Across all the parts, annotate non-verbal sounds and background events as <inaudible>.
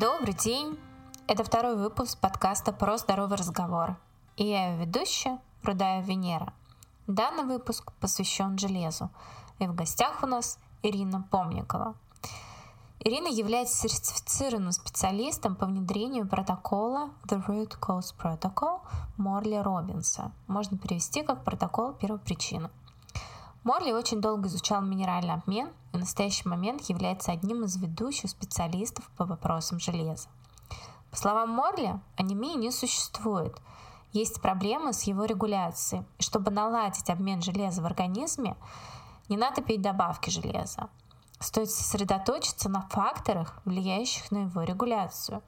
Добрый день! Это второй выпуск подкаста «Про здоровый разговор». И я его ведущая, Рудая Венера. Данный выпуск посвящен железу. И в гостях у нас Ирина Помникова. Ирина является сертифицированным специалистом по внедрению протокола The Root Cause Protocol Морли Робинса. Можно перевести как протокол первопричины. Морли очень долго изучал минеральный обмен и в настоящий момент является одним из ведущих специалистов по вопросам железа. По словам Морли, анемии не существует. Есть проблемы с его регуляцией. И чтобы наладить обмен железа в организме, не надо пить добавки железа. Стоит сосредоточиться на факторах, влияющих на его регуляцию,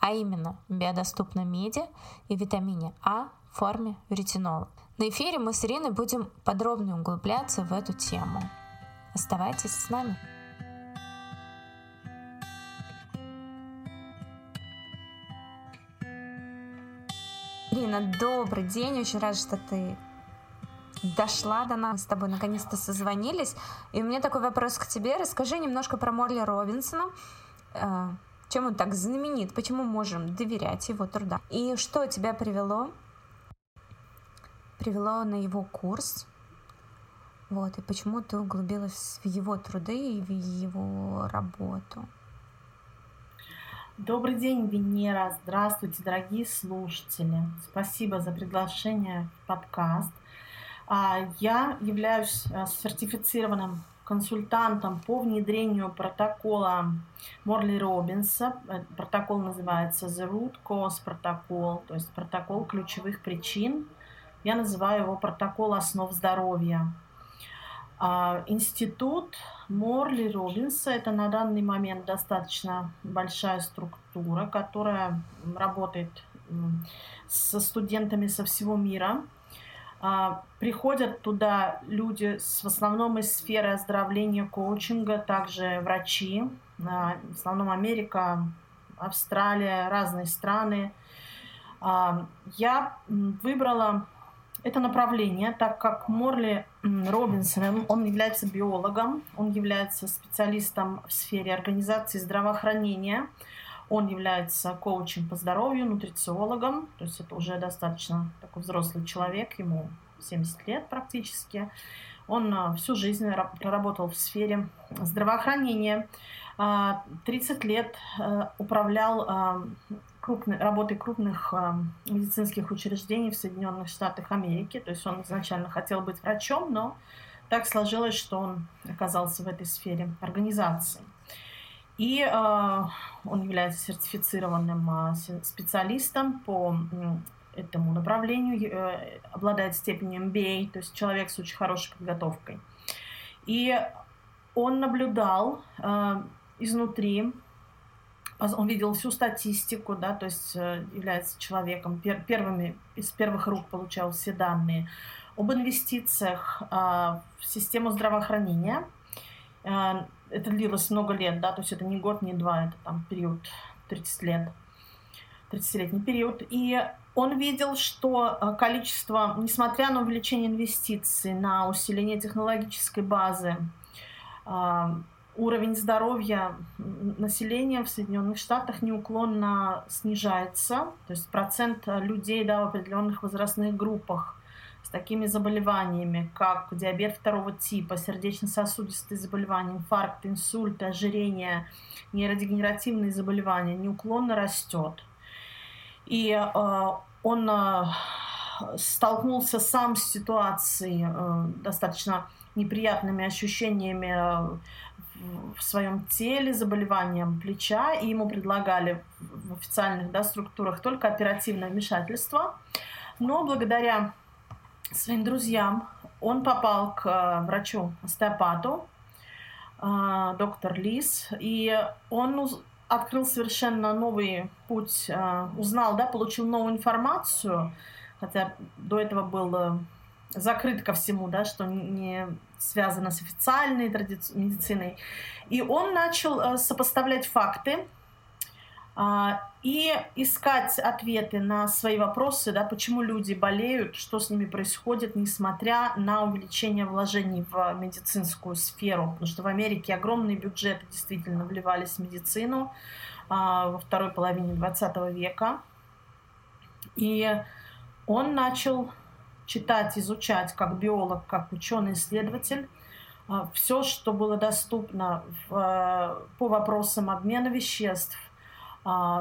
а именно биодоступной меди и витамине А в форме ретинола. На эфире мы с Ириной будем подробно углубляться в эту тему. Оставайтесь с нами. Ирина, добрый день. Очень рада, что ты дошла до нас. с тобой наконец-то созвонились. И у меня такой вопрос к тебе. Расскажи немножко про Морли Робинсона. Э, чем он так знаменит? Почему можем доверять его трудам? И что тебя привело привело на его курс. Вот, и почему ты углубилась в его труды и в его работу. Добрый день, Венера. Здравствуйте, дорогие слушатели. Спасибо за приглашение в подкаст. А, я являюсь а, сертифицированным консультантом по внедрению протокола Морли Робинса. Э, протокол называется The Root Cause Protocol, то есть протокол ключевых причин я называю его протокол основ здоровья. А, институт Морли Робинса – это на данный момент достаточно большая структура, которая работает со студентами со всего мира. А, приходят туда люди с, в основном из сферы оздоровления, коучинга, также врачи, а, в основном Америка, Австралия, разные страны. Я выбрала это направление, так как Морли Робинсон, он является биологом, он является специалистом в сфере организации здравоохранения, он является коучем по здоровью, нутрициологом, то есть это уже достаточно такой взрослый человек, ему 70 лет практически. Он а, всю жизнь проработал в сфере здравоохранения, 30 а, лет а, управлял крупной, работой крупных э, медицинских учреждений в Соединенных Штатах Америки. То есть он изначально хотел быть врачом, но так сложилось, что он оказался в этой сфере организации. И э, он является сертифицированным э, специалистом по э, этому направлению, э, обладает степенью MBA, то есть человек с очень хорошей подготовкой. И он наблюдал э, изнутри он видел всю статистику, да, то есть э, является человеком, пер, первыми, из первых рук получал все данные об инвестициях а, в систему здравоохранения. А, это длилось много лет, да, то есть это не год, не два, это там период 30 лет, 30-летний период. И он видел, что количество, несмотря на увеличение инвестиций, на усиление технологической базы, уровень здоровья населения в Соединенных Штатах неуклонно снижается. То есть процент людей да, в определенных возрастных группах с такими заболеваниями, как диабет второго типа, сердечно-сосудистые заболевания, инфаркт, инсульт, ожирение, нейродегенеративные заболевания, неуклонно растет. И э, он э, столкнулся сам с ситуацией э, достаточно неприятными ощущениями э, в своем теле заболеванием плеча, и ему предлагали в официальных да, структурах только оперативное вмешательство. Но благодаря своим друзьям он попал к э, врачу-остеопату, э, доктор Лис, и он открыл совершенно новый путь, э, узнал, да, получил новую информацию, хотя до этого был закрыт ко всему, да, что не связано с официальной традици- медициной. И он начал э, сопоставлять факты а, и искать ответы на свои вопросы, да, почему люди болеют, что с ними происходит, несмотря на увеличение вложений в медицинскую сферу. Потому что в Америке огромные бюджеты действительно вливались в медицину. во второй половине 20 века. И он начал читать, изучать как биолог, как ученый-исследователь все, что было доступно в, по вопросам обмена веществ,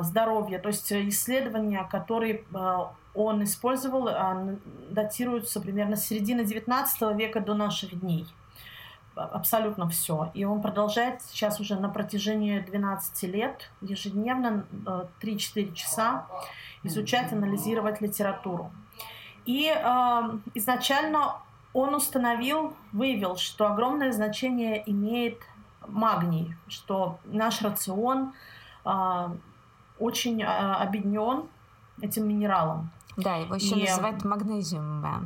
здоровья, то есть исследования, которые он использовал, датируются примерно с середины XIX века до наших дней абсолютно все. И он продолжает сейчас уже на протяжении 12 лет ежедневно 3-4 часа изучать, анализировать литературу. И э, изначально он установил, выявил, что огромное значение имеет магний, что наш рацион э, очень э, объединен этим минералом. Да, его еще и, называют магнезиум да?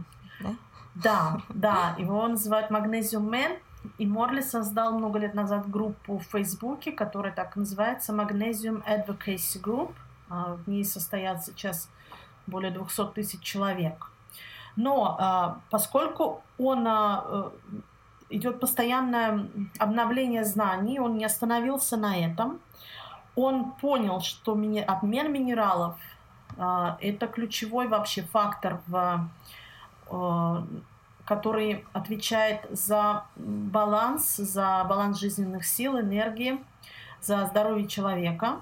Да, <laughs> да, его называют магнезиум мен, и Морли создал много лет назад группу в Фейсбуке, которая так называется Magnesium Advocacy Group. А, в ней состоят сейчас более 200 тысяч человек. Но а, поскольку он а, э, идет постоянное обновление знаний, он не остановился на этом. Он понял, что обмен минералов это ключевой вообще фактор э, который отвечает за баланс, за баланс жизненных сил, энергии, за здоровье человека.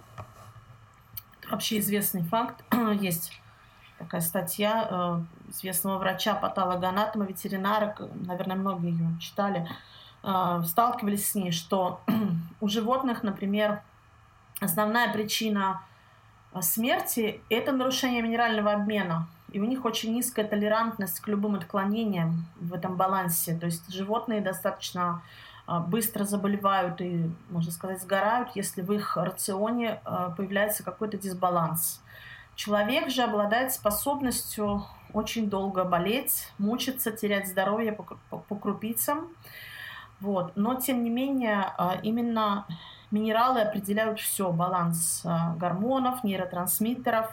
Вообще известный факт. <clears throat> Есть такая статья э, известного врача, патологоанатома, ветеринара, наверное, многие ее читали, э, сталкивались с ней, что <clears throat> у животных, например, основная причина смерти – это нарушение минерального обмена и у них очень низкая толерантность к любым отклонениям в этом балансе. То есть животные достаточно быстро заболевают и, можно сказать, сгорают, если в их рационе появляется какой-то дисбаланс. Человек же обладает способностью очень долго болеть, мучиться, терять здоровье по, по, крупицам. Вот. Но, тем не менее, а, именно минералы определяют все, баланс гормонов, нейротрансмиттеров.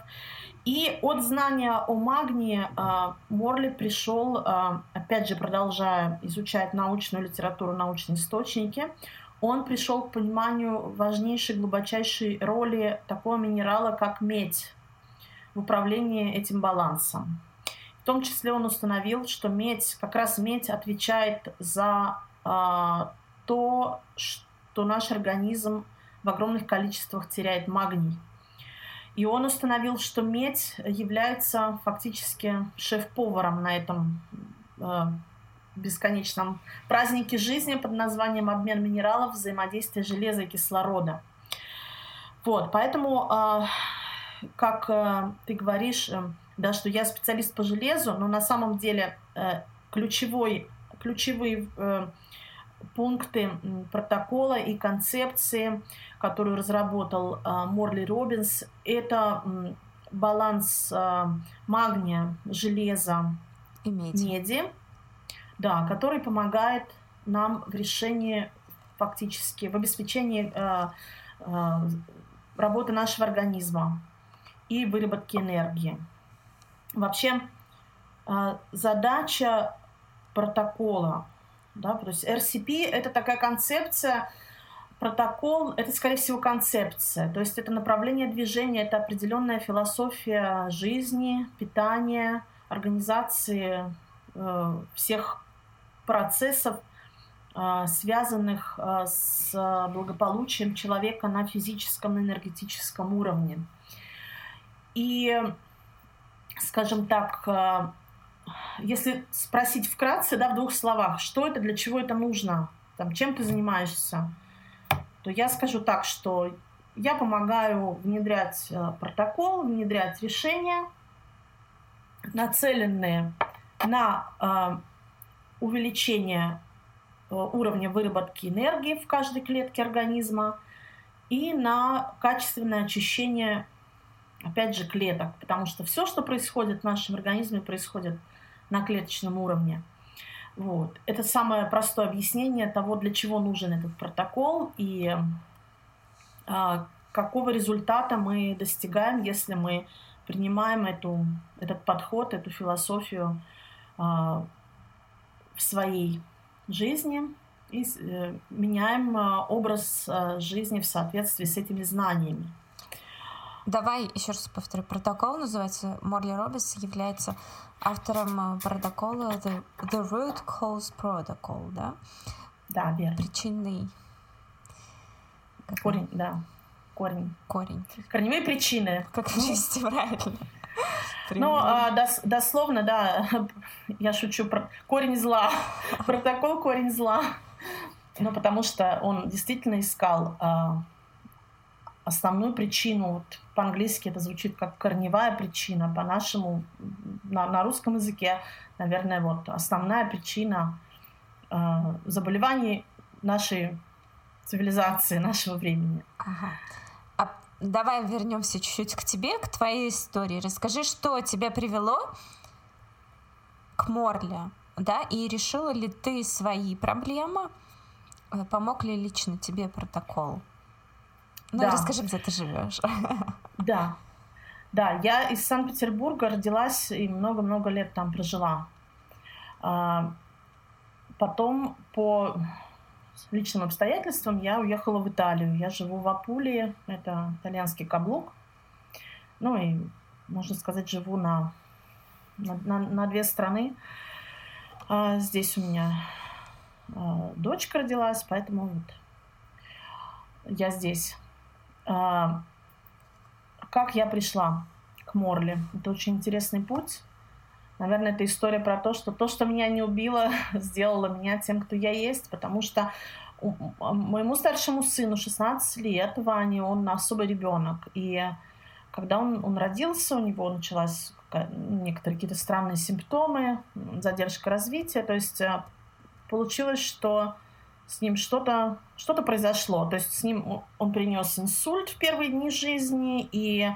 И от знания о магнии а, Морли пришел, а, опять же, продолжая изучать научную литературу, научные источники, он пришел к пониманию важнейшей, глубочайшей роли такого минерала, как медь в управлении этим балансом. В том числе он установил, что медь, как раз медь отвечает за э, то, что наш организм в огромных количествах теряет магний. И он установил, что медь является фактически шеф-поваром на этом э, бесконечном празднике жизни под названием обмен минералов, взаимодействие железа и кислорода. Вот, поэтому, э, как э, ты говоришь, э, да, что я специалист по железу, но на самом деле э, ключевой, ключевые пункты протокола и концепции, которую разработал Морли Робинс, это баланс магния, железа и меди. меди, да, который помогает нам в решении фактически, в обеспечении работы нашего организма и выработки энергии. Вообще э, задача протокола да? То есть RCP – это такая концепция, протокол – это, скорее всего, концепция. То есть это направление движения, это определенная философия жизни, питания, организации э, всех процессов, э, связанных с благополучием человека на физическом и энергетическом уровне. И, скажем так, э, если спросить вкратце, да, в двух словах, что это, для чего это нужно, там, чем ты занимаешься, то я скажу так, что я помогаю внедрять э, протокол, внедрять решения, нацеленные на э, увеличение уровня выработки энергии в каждой клетке организма и на качественное очищение, опять же, клеток. Потому что все, что происходит в нашем организме, происходит на клеточном уровне. Вот. Это самое простое объяснение того, для чего нужен этот протокол и а, какого результата мы достигаем, если мы принимаем эту, этот подход, эту философию а, в своей жизни и э, меняем а, образ а, жизни в соответствии с этими знаниями. Давай еще раз повторю. Протокол называется Морли Робис является автором э, протокола The, The Root Cause Protocol, да? Да, верно. Причинный. Корень, да. Корень. Корень. Корневые причины. Как чисти правильно. <laughs> Ну, а, дос, дословно, да, <laughs> я шучу про корень зла. <laughs> Протокол корень зла. Ну, потому что он действительно искал а, основную причину. Вот по-английски это звучит как корневая причина, по-нашему на, на русском языке, наверное, вот основная причина а, заболеваний нашей цивилизации, <laughs> нашего времени. Ага. А давай вернемся чуть-чуть к тебе, к твоей истории. Расскажи, что тебя привело к Морле, да, и решила ли ты свои проблемы, э, помог ли лично тебе протокол? Ну, да. расскажи, где ты живешь. <laughs> Да, да, я из Санкт-Петербурга родилась и много-много лет там прожила. А, потом по личным обстоятельствам я уехала в Италию. Я живу в Апулии, это итальянский каблук. Ну и, можно сказать, живу на, на, на, на две страны. А здесь у меня а, дочка родилась, поэтому вот я здесь. А, как я пришла к Морли? Это очень интересный путь. Наверное, это история про то, что то, что меня не убило, <laughs> сделало меня тем, кто я есть, потому что моему старшему сыну 16 лет, Ване, он особый ребенок. И когда он, он родился, у него началась некоторые какие-то странные симптомы, задержка развития. То есть э, получилось, что с ним что-то что произошло. То есть с ним он принес инсульт в первые дни жизни. И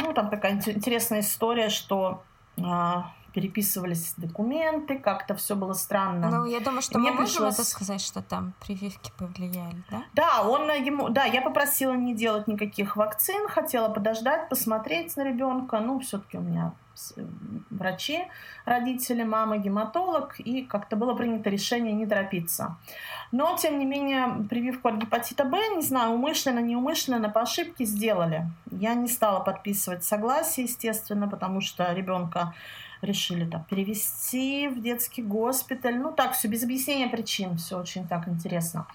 ну, там такая интересная история, что а, переписывались документы, как-то все было странно. Ну, я думаю, что мы можем пришлось... это сказать, что там прививки повлияли, да? Да, он ему, да, я попросила не делать никаких вакцин, хотела подождать, посмотреть на ребенка. Ну, все-таки у меня врачи, родители, мама, гематолог, и как-то было принято решение не торопиться. Но, тем не менее, прививку от гепатита Б, не знаю, умышленно, неумышленно, по ошибке сделали. Я не стала подписывать согласие, естественно, потому что ребенка решили там перевести в детский госпиталь. Ну так, все без объяснения причин, все очень так интересно.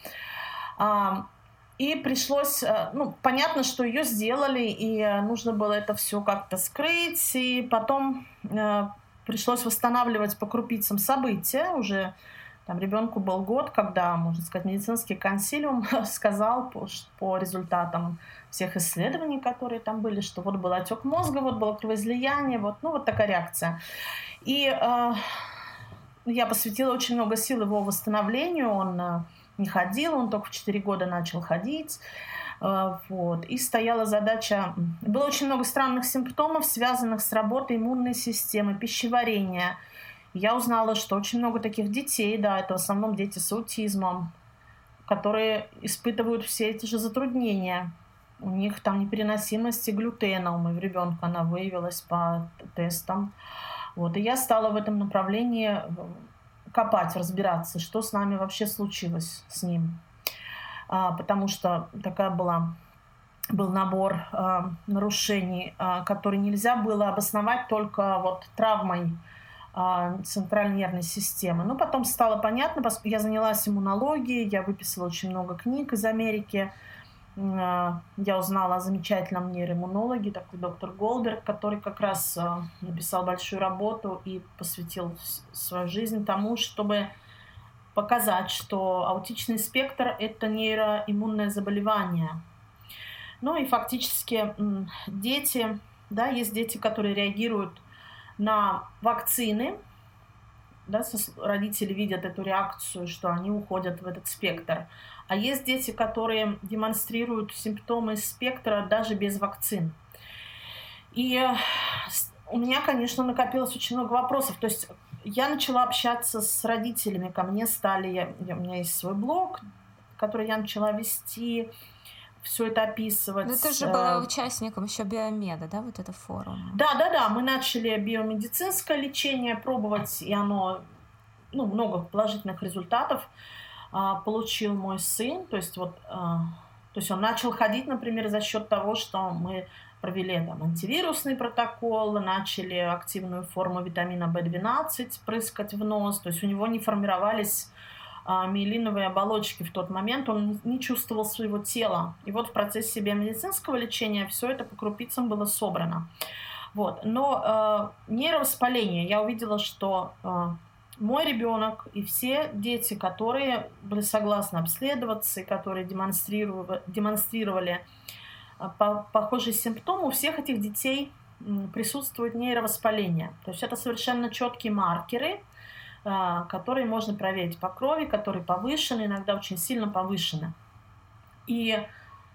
И пришлось, э, ну, понятно, что ее сделали, и нужно было это все как-то скрыть, и потом э, пришлось восстанавливать по крупицам события уже там ребенку был год, когда, можно сказать, медицинский консилиум <laughs> сказал по, по результатам всех исследований, которые там были, что вот был отек мозга, вот было кровоизлияние, вот, ну вот такая реакция. И э, я посвятила очень много сил его восстановлению. Он э, не ходил, он только в 4 года начал ходить. Э, вот. И стояла задача... Было очень много странных симптомов, связанных с работой иммунной системы, пищеварения – я узнала, что очень много таких детей, да, это в основном дети с аутизмом, которые испытывают все эти же затруднения. У них там непереносимость глютена у моего ребенка, она выявилась по тестам. Вот, и я стала в этом направлении э, копать, разбираться, что с нами вообще случилось с ним. А, потому что такая была был набор э, нарушений, э, которые нельзя было обосновать только вот травмой а, центральной нервной системы. Но потом стало понятно, поскольку я занялась иммунологией, я выписала очень много книг из Америки, я узнала о замечательном нейроиммунологе, такой доктор Голберг, который как раз а, написал большую работу и посвятил свою жизнь тому, чтобы показать, что аутичный спектр – это нейроиммунное заболевание. Ну и фактически дети, да, есть дети, которые реагируют на вакцины, да, родители видят эту реакцию, что они уходят в этот спектр. А есть дети, которые демонстрируют симптомы спектра даже без вакцин. И у меня, конечно, накопилось очень много вопросов. То есть я начала общаться с родителями, ко мне стали, я, у меня есть свой блог, который я начала вести, все это описывать. Но ты же была участником еще биомеда, да, вот это форум? Да, да, да. Мы начали биомедицинское лечение пробовать, и оно, ну, много положительных результатов получил мой сын. То есть вот, а, то есть он начал ходить, например, за счет того, что мы провели там антивирусный протокол, начали активную форму витамина В12 прыскать в нос, то есть у него не формировались а, миелиновые оболочки в тот момент, он не чувствовал своего тела. И вот в процессе биомедицинского лечения все это по крупицам было собрано. Вот. Но э, нейровоспаление, я увидела, что мой ребенок и все дети, которые были согласны обследоваться и которые демонстрировали, демонстрировали а, похожие симптомы, у всех этих детей присутствует нейровоспаление. То есть это совершенно четкие маркеры, а, которые можно проверить по крови, которые повышены, иногда очень сильно повышены. И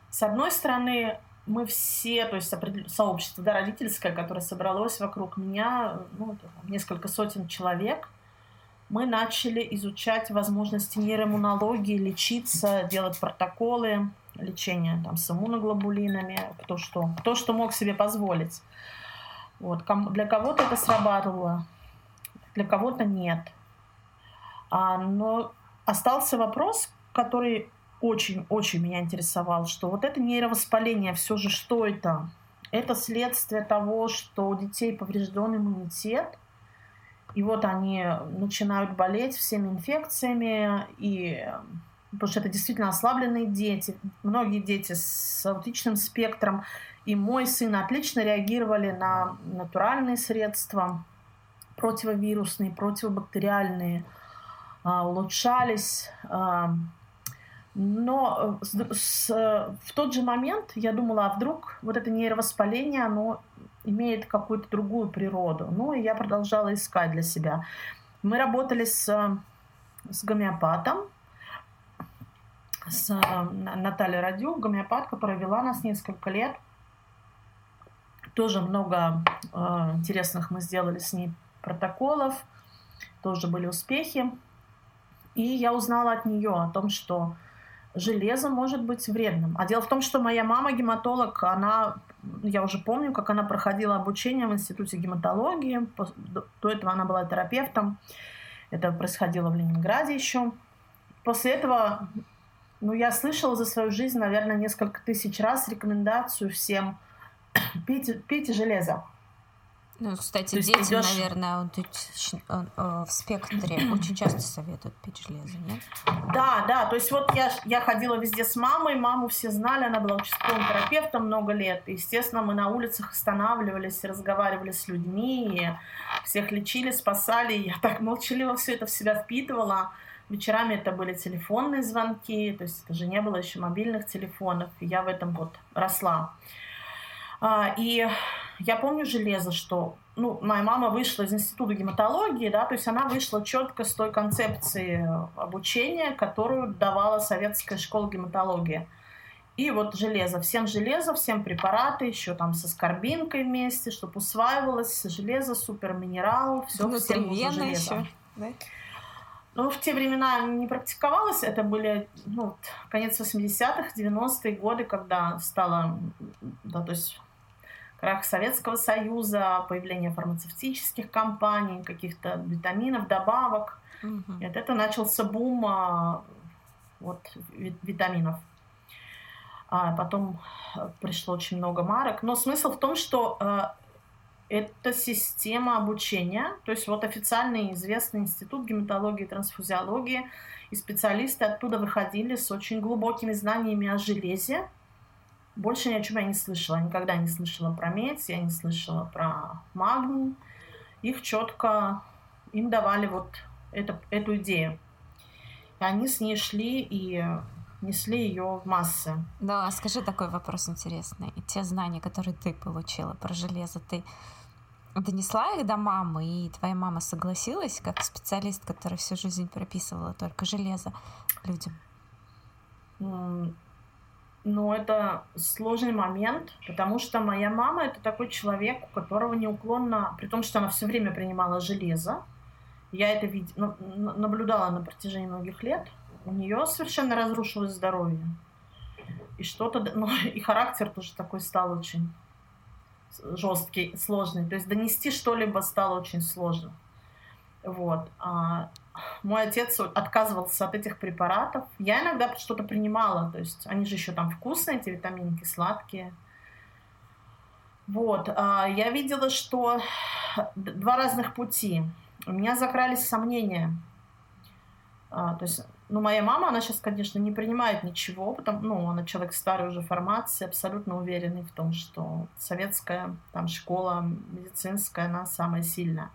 с одной стороны, мы все, то есть сообщество да, родительское, которое собралось вокруг меня, ну, несколько сотен человек – мы начали изучать возможности нейроиммунологии, лечиться, делать протоколы лечения там, с иммуноглобулинами, кто что, кто что мог себе позволить. Вот. Для кого-то это срабатывало, для кого-то нет. А, но остался вопрос, который очень-очень меня интересовал, что вот это нейровоспаление, все же что это? Это следствие того, что у детей поврежден иммунитет, и вот они начинают болеть всеми инфекциями, и потому что это действительно ослабленные дети, многие дети с аутичным спектром. И мой сын отлично реагировали на натуральные средства, противовирусные, противобактериальные, а, улучшались. А, но с, в тот же момент я думала, а вдруг вот это нейровоспаление, оно имеет какую-то другую природу. Ну, и я продолжала искать для себя. Мы работали с, с гомеопатом, с Натальей Радюк, гомеопат, которая вела нас несколько лет. Тоже много э, интересных мы сделали с ней протоколов, тоже были успехи. И я узнала от нее о том, что железо может быть вредным. А дело в том, что моя мама гематолог, она я уже помню, как она проходила обучение в Институте гематологии. До этого она была терапевтом. Это происходило в Ленинграде еще. После этого, ну, я слышала за свою жизнь, наверное, несколько тысяч раз рекомендацию всем <clears throat> пейте, пейте железо. Ну, кстати, дети, идешь... наверное, он, он, он, в спектре <clears throat> очень часто советуют пить железо, нет? Да, да, то есть вот я, я ходила везде с мамой, маму все знали, она была участковым терапевтом много лет. И, естественно, мы на улицах останавливались, разговаривали с людьми, и всех лечили, спасали. И я так молчаливо все это в себя впитывала. Вечерами это были телефонные звонки, то есть это же не было еще мобильных телефонов. И я в этом вот росла. А, и я помню железо, что ну, моя мама вышла из института гематологии, да, то есть она вышла четко с той концепции обучения, которую давала советская школа гематологии. И вот железо, всем железо, всем препараты, еще там со скорбинкой вместе, чтобы усваивалось железо, суперминерал, все всем железо. Еще, да? Ну, в те времена не практиковалось, это были ну, конец 80-х, 90-е годы, когда стало, да, то есть крах Советского Союза, появление фармацевтических компаний, каких-то витаминов, добавок. Угу. И от этого начался бум а, вот, витаминов. А потом э, пришло очень много марок. Но смысл в том, что э, это система обучения, то есть вот официальный известный институт гематологии и трансфузиологии, и специалисты оттуда выходили с очень глубокими знаниями о железе, больше ни о чем я не слышала. Я никогда не слышала про медь, я не слышала про магний. Их четко, им давали вот это, эту идею. И они с ней шли и несли ее в массы. Да, скажи такой вопрос интересный. Те знания, которые ты получила про железо, ты донесла их до мамы, и твоя мама согласилась, как специалист, который всю жизнь прописывала только железо людям? Но это сложный момент, потому что моя мама это такой человек, у которого неуклонно, при том, что она все время принимала железо, я это вид... наблюдала на протяжении многих лет, у нее совершенно разрушилось здоровье. И что-то, <laughs> ну, и характер тоже такой стал очень жесткий, сложный. То есть донести что-либо стало очень сложно. Вот. А мой отец отказывался от этих препаратов. Я иногда что-то принимала, то есть они же еще там вкусные, эти витаминки, сладкие. Вот, а, я видела, что два разных пути. У меня закрались сомнения. А, то есть, ну, моя мама, она сейчас, конечно, не принимает ничего, потому, ну, она человек старой уже формации, абсолютно уверенный в том, что советская там школа медицинская, она самая сильная.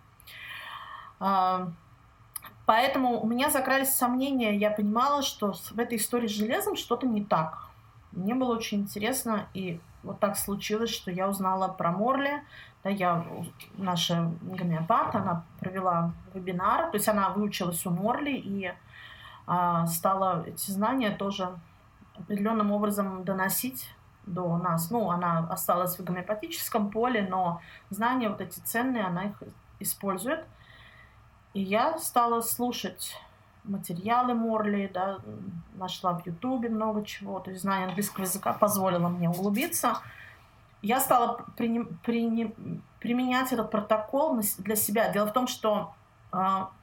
Поэтому у меня закрались сомнения, я понимала, что в этой истории с железом что-то не так. Мне было очень интересно, и вот так случилось, что я узнала про Морли. Да, я, наша гомеопат, она провела вебинар, то есть она выучилась у Морли и а, стала эти знания тоже определенным образом доносить до нас. Ну, она осталась в гомеопатическом поле, но знания вот эти ценные, она их использует. И я стала слушать материалы Морли, да, нашла в Ютубе много чего, то есть знание английского языка позволило мне углубиться. Я стала при, при, применять этот протокол для себя. Дело в том, что э,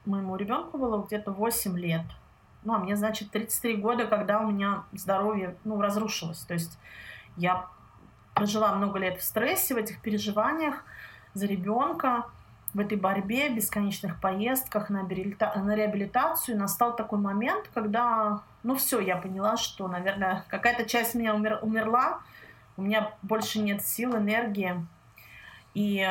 моему ребенку было где-то 8 лет. Ну, а мне, значит, 33 года, когда у меня здоровье, ну, разрушилось. То есть я прожила много лет в стрессе, в этих переживаниях за ребенка в этой борьбе, бесконечных поездках на, реабилита... на реабилитацию настал такой момент, когда, ну все, я поняла, что, наверное, какая-то часть меня умер... умерла, у меня больше нет сил, энергии, и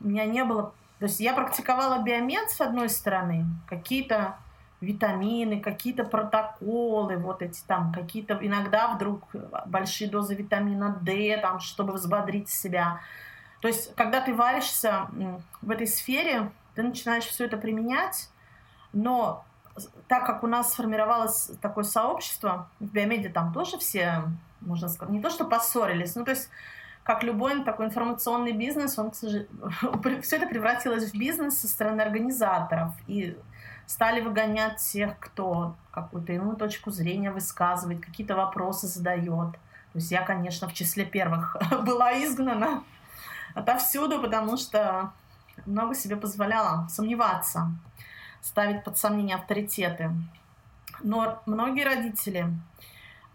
у меня не было... То есть я практиковала биомед с одной стороны, какие-то витамины, какие-то протоколы, вот эти там, какие-то иногда вдруг большие дозы витамина D, там, чтобы взбодрить себя. То есть, когда ты варишься в этой сфере, ты начинаешь все это применять, но так как у нас сформировалось такое сообщество, в биомеде там тоже все, можно сказать, не то что поссорились, ну то есть как любой такой информационный бизнес, он, <laughs> все это превратилось в бизнес со стороны организаторов. И стали выгонять тех, кто какую-то иную точку зрения высказывает, какие-то вопросы задает. То есть я, конечно, в числе первых <laughs> была изгнана отовсюду, потому что много себе позволяла сомневаться, ставить под сомнение авторитеты. Но многие родители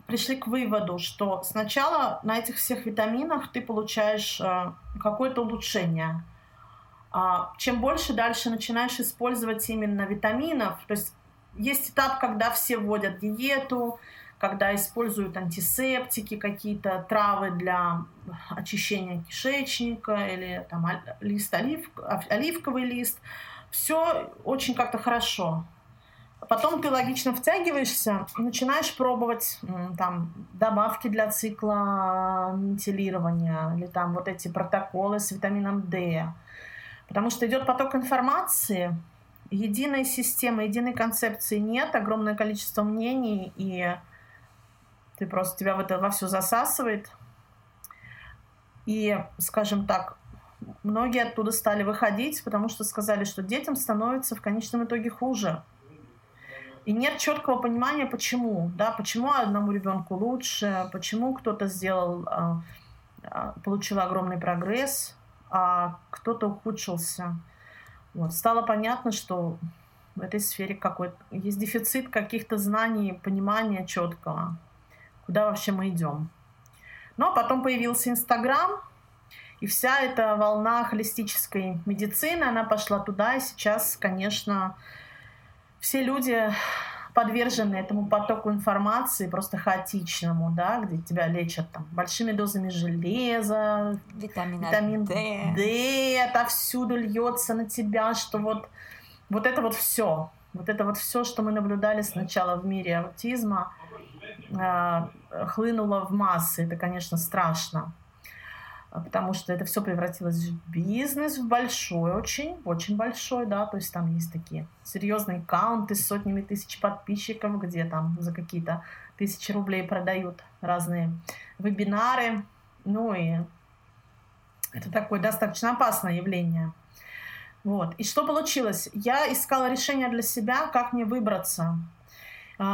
пришли к выводу, что сначала на этих всех витаминах ты получаешь э, какое-то улучшение. А чем больше дальше начинаешь использовать именно витаминов, то есть есть этап, когда все вводят диету, когда используют антисептики, какие-то травы для очищения кишечника или там лист олив, оливковый лист. Все очень как-то хорошо. Потом ты логично втягиваешься начинаешь пробовать там добавки для цикла вентилирования или там вот эти протоколы с витамином D. Потому что идет поток информации, единой системы, единой концепции нет, огромное количество мнений, и ты просто тебя в это во все засасывает. И, скажем так, многие оттуда стали выходить, потому что сказали, что детям становится в конечном итоге хуже. И нет четкого понимания, почему. Да, почему одному ребенку лучше, почему кто-то сделал, а, а, получил огромный прогресс, а кто-то ухудшился. Вот. Стало понятно, что в этой сфере какой-то есть дефицит каких-то знаний, понимания четкого куда вообще мы идем. Но потом появился Инстаграм, и вся эта волна холистической медицины, она пошла туда, и сейчас, конечно, все люди подвержены этому потоку информации просто хаотичному, да, где тебя лечат там большими дозами железа, Витамина витамин D. D, отовсюду льется на тебя, что вот, вот это вот все, вот это вот все, что мы наблюдали сначала в мире аутизма, хлынуло в массы. Это, конечно, страшно, потому что это все превратилось в бизнес, в большой очень, очень большой, да, то есть там есть такие серьезные аккаунты с сотнями тысяч подписчиков, где там за какие-то тысячи рублей продают разные вебинары, ну и это такое достаточно опасное явление. Вот. И что получилось? Я искала решение для себя, как мне выбраться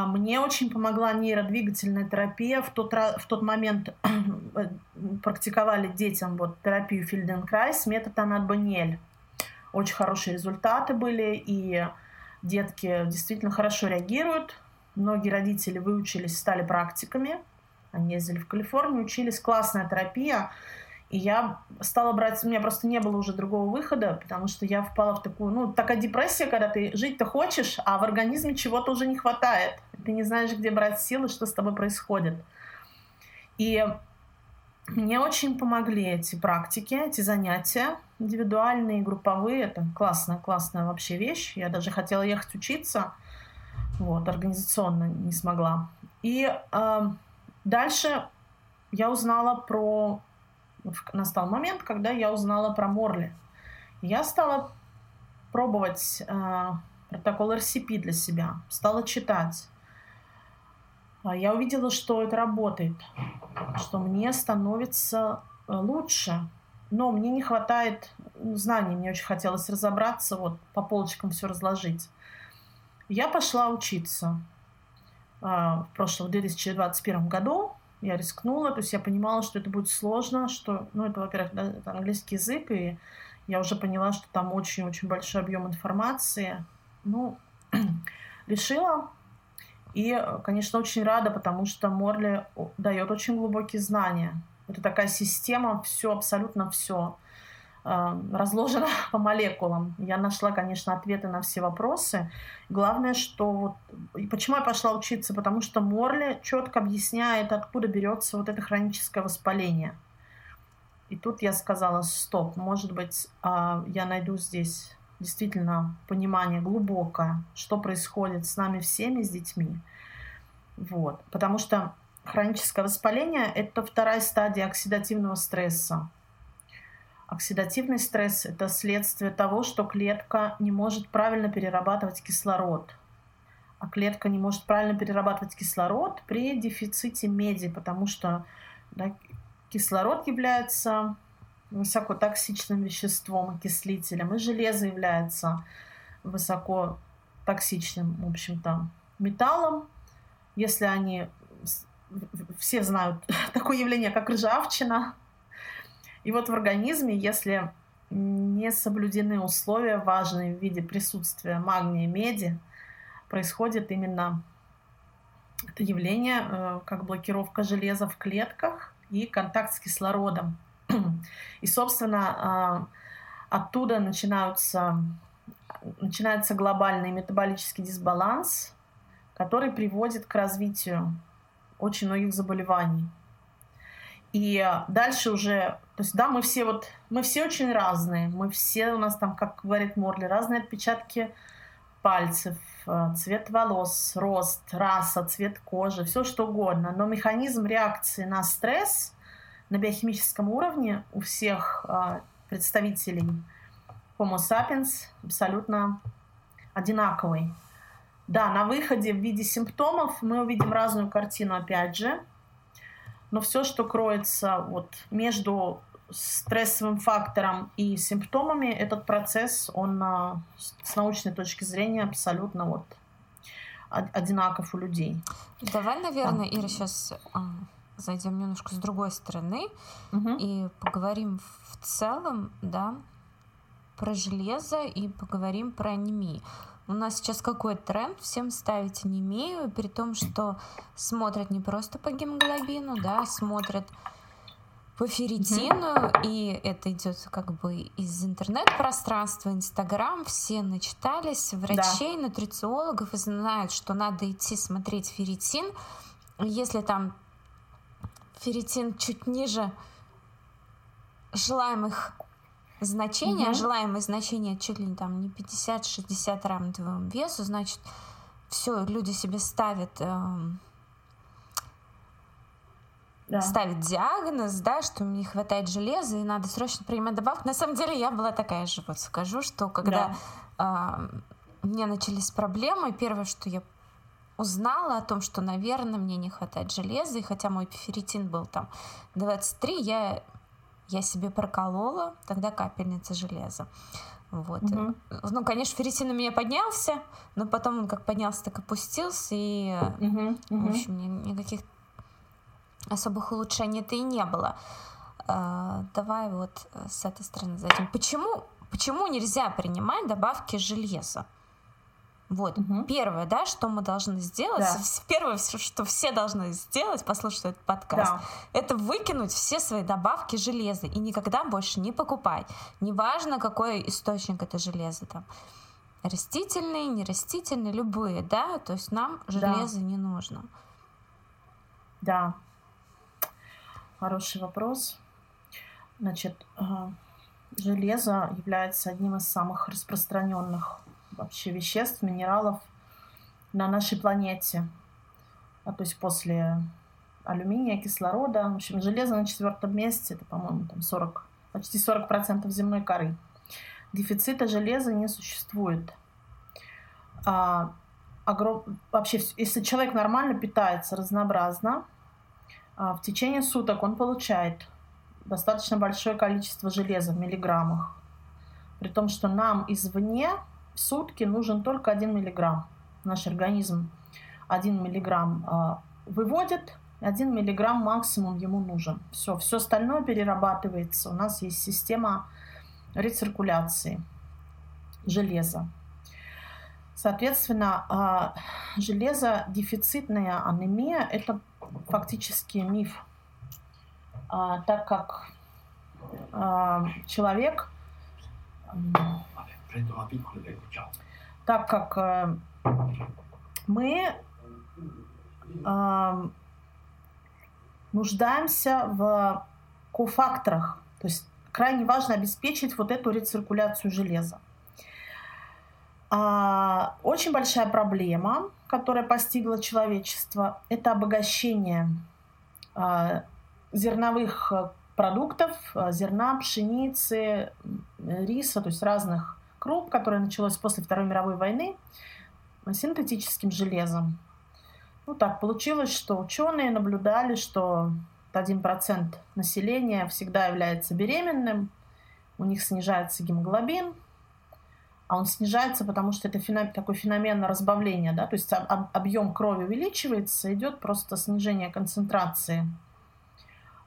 мне очень помогла нейродвигательная терапия. В тот, в тот момент <clears throat> практиковали детям вот, терапию Фельденкрайс, метод Анат-Баниэль. Очень хорошие результаты были, и детки действительно хорошо реагируют. Многие родители выучились, стали практиками. Они ездили в Калифорнию, учились. Классная терапия. И я стала брать, у меня просто не было уже другого выхода, потому что я впала в такую, ну, такая депрессия, когда ты жить-то хочешь, а в организме чего-то уже не хватает. Ты не знаешь, где брать силы, что с тобой происходит. И мне очень помогли эти практики, эти занятия индивидуальные, групповые. Это классная, классная вообще вещь. Я даже хотела ехать учиться, вот, организационно не смогла. И э, дальше я узнала про... Настал момент, когда я узнала про Морли. Я стала пробовать э, протокол RCP для себя, стала читать. А я увидела, что это работает, что мне становится э, лучше, но мне не хватает знаний, мне очень хотелось разобраться, вот по полочкам все разложить. Я пошла учиться э, в прошлом 2021 году, я рискнула, то есть я понимала, что это будет сложно, что, ну, это, во-первых, да, это английский язык, и я уже поняла, что там очень-очень большой объем информации. Ну, <clears throat> решила и, конечно, очень рада, потому что Морли дает очень глубокие знания. Это такая система, все, абсолютно все э, разложено <laughs> по молекулам. Я нашла, конечно, ответы на все вопросы. Главное, что вот... И почему я пошла учиться? Потому что Морли четко объясняет, откуда берется вот это хроническое воспаление. И тут я сказала, стоп, может быть, э, я найду здесь действительно понимание глубокое, что происходит с нами всеми, с детьми. Вот. Потому что хроническое воспаление – это вторая стадия оксидативного стресса. Оксидативный стресс – это следствие того, что клетка не может правильно перерабатывать кислород. А клетка не может правильно перерабатывать кислород при дефиците меди, потому что да, кислород является высокотоксичным веществом, окислителем, и железо является высокотоксичным, в общем-то, металлом. Если они все знают <laughs> такое явление, как ржавчина. И вот в организме, если не соблюдены условия важные в виде присутствия магния и меди, происходит именно это явление, э, как блокировка железа в клетках и контакт с кислородом. И, собственно, а, оттуда начинаются, начинается глобальный метаболический дисбаланс, который приводит к развитию очень многих заболеваний. И дальше уже, то есть, да, мы все вот, мы все очень разные, мы все, у нас там, как говорит Морли, разные отпечатки пальцев, э, цвет волос, рост, раса, цвет кожи, все что угодно. Но механизм реакции на стресс на биохимическом уровне у всех а, представителей Homo sapiens абсолютно одинаковый. Да, на выходе в виде симптомов мы увидим разную картину опять же, но все, что кроется вот между стрессовым фактором и симптомами, этот процесс, он а, с научной точки зрения абсолютно вот одинаков у людей. Давай, наверное, Ира, сейчас зайдем немножко с другой стороны угу. и поговорим в целом, да, про железо и поговорим про анемию. У нас сейчас какой тренд всем ставить анемию, при том, что смотрят не просто по гемоглобину, да, смотрят по ферритину, mm и это идет как бы из интернет-пространства, Инстаграм, все начитались, врачей, да. нутрициологов и знают, что надо идти смотреть ферритин. Если там ферритин чуть ниже желаемых значений, угу. желаемые значения чуть ли не там не 50-60 равно твоему весу, значит, все, люди себе ставят э, да. ставят диагноз, да, что мне не хватает железа и надо срочно принимать добавку. На самом деле я была такая же, вот скажу, что когда да. э, у меня начались проблемы, первое, что я узнала о том, что, наверное, мне не хватает железа, и хотя мой ферритин был там 23, я, я себе проколола тогда капельница железа. Вот. Угу. Ну, конечно, ферритин у меня поднялся, но потом он как поднялся, так опустился, и, угу, угу. в общем, никаких особых улучшений-то и не было. А, давай вот с этой стороны зайдем. Почему, почему нельзя принимать добавки железа? Вот, угу. первое, да, что мы должны сделать, да. первое, что все должны сделать, послушать этот подкаст, да. это выкинуть все свои добавки железа и никогда больше не покупать. Неважно, какой источник это железо там. Растительный, нерастительный, любые, да, то есть нам железо да. не нужно. Да. Хороший вопрос. Значит, э, железо является одним из самых распространенных вообще веществ, минералов на нашей планете. А, то есть после алюминия, кислорода. В общем, железо на четвертом месте, это, по-моему, там 40, почти 40% земной коры. Дефицита железа не существует. А, огром... Вообще, если человек нормально питается разнообразно, а, в течение суток он получает достаточно большое количество железа в миллиграммах. При том, что нам извне сутки нужен только 1 миллиграмм. Наш организм 1 миллиграмм а, выводит, 1 миллиграмм максимум ему нужен. Все, все остальное перерабатывается. У нас есть система рециркуляции железа. Соответственно, а, железодефицитная анемия – это фактически миф, а, так как человек так как э, мы э, нуждаемся в кофакторах, то есть крайне важно обеспечить вот эту рециркуляцию железа. А, очень большая проблема, которая постигла человечество, это обогащение а, зерновых продуктов, а, зерна, пшеницы, риса, то есть разных круп, которое началось после Второй мировой войны, синтетическим железом. Ну так получилось, что ученые наблюдали, что 1% населения всегда является беременным, у них снижается гемоглобин, а он снижается, потому что это феномен, такой феномен разбавления, да, то есть об, объем крови увеличивается, идет просто снижение концентрации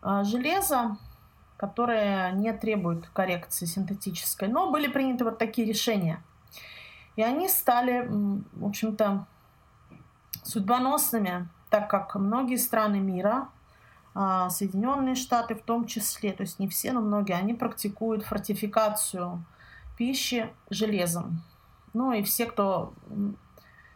а, железа, которые не требуют коррекции синтетической. Но были приняты вот такие решения. И они стали, в общем-то, судьбоносными, так как многие страны мира, а, Соединенные Штаты в том числе, то есть не все, но многие, они практикуют фортификацию пищи железом. Ну и все, кто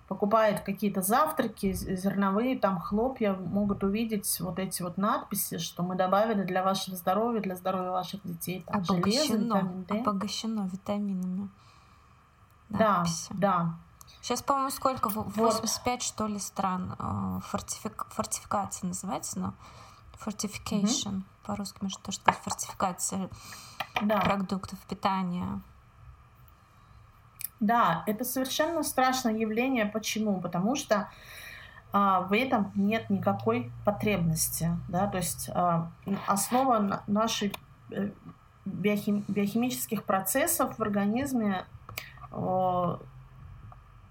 покупает какие-то завтраки зерновые, там хлопья, могут увидеть вот эти вот надписи, что мы добавили для вашего здоровья, для здоровья ваших детей. Там, обогащено, железо, витамин D. обогащено витаминами. Надписи. Да, да. Сейчас, по-моему, сколько? 85, вот. что ли, стран э, фортифик... фортификация называется, но fortification. Угу. По-русски можно тоже сказать фортификация да. продуктов питания. Да, это совершенно страшное явление. Почему? Потому что а, в этом нет никакой потребности. Да? То есть а, основа нашей э, биохим, биохимических процессов в организме а,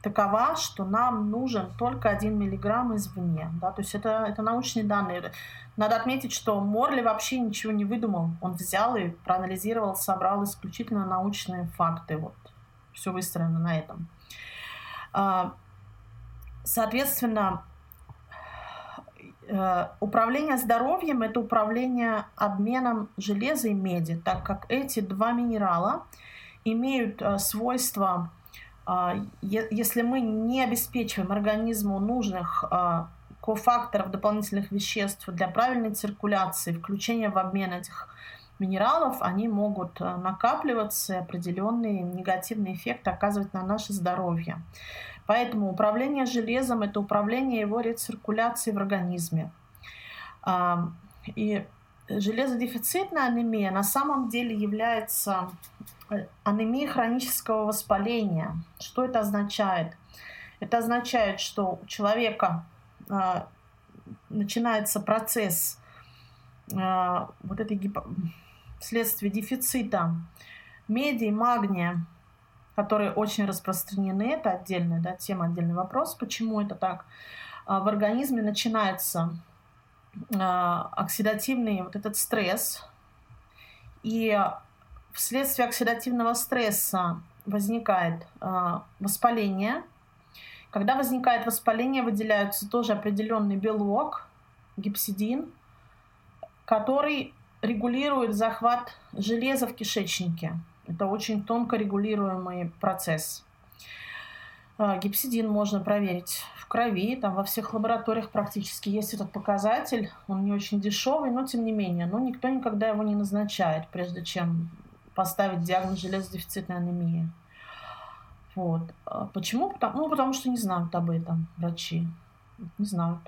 такова, что нам нужен только один миллиграмм извне. Да? То есть это, это научные данные. Надо отметить, что Морли вообще ничего не выдумал. Он взял и проанализировал, собрал исключительно научные факты. Вот все выстроено на этом. А, соответственно, э, управление здоровьем – это управление обменом железа и меди, так как эти два минерала имеют э, свойства, а, если мы не обеспечиваем организму нужных кофакторов, дополнительных веществ для правильной циркуляции, включения в обмен этих минералов, они могут э, накапливаться, и определенный негативный эффект оказывать на наше здоровье. Поэтому управление железом – это управление его рециркуляцией в организме. И железодефицитная анемия на самом деле является э, анемией хронического воспаления. Что это означает? Это означает, что у человека э, начинается процесс вот этой гип вследствие дефицита меди и магния, которые очень распространены, это отдельная да, тема, отдельный вопрос, почему это так, а, в организме начинается а, оксидативный вот этот стресс, и вследствие оксидативного стресса возникает а, воспаление, Когда возникает воспаление, выделяется тоже определенный белок, гипсидин, который регулирует захват железа в кишечнике. Это очень тонко регулируемый процесс. А, гипсидин можно проверить в крови, там во всех лабораториях практически есть этот показатель. Он не очень дешевый, но тем не менее. Но никто никогда его не назначает, прежде чем поставить диагноз железодефицитной анемии. Вот. А почему? Ну, потому что не знают об этом врачи. Не знают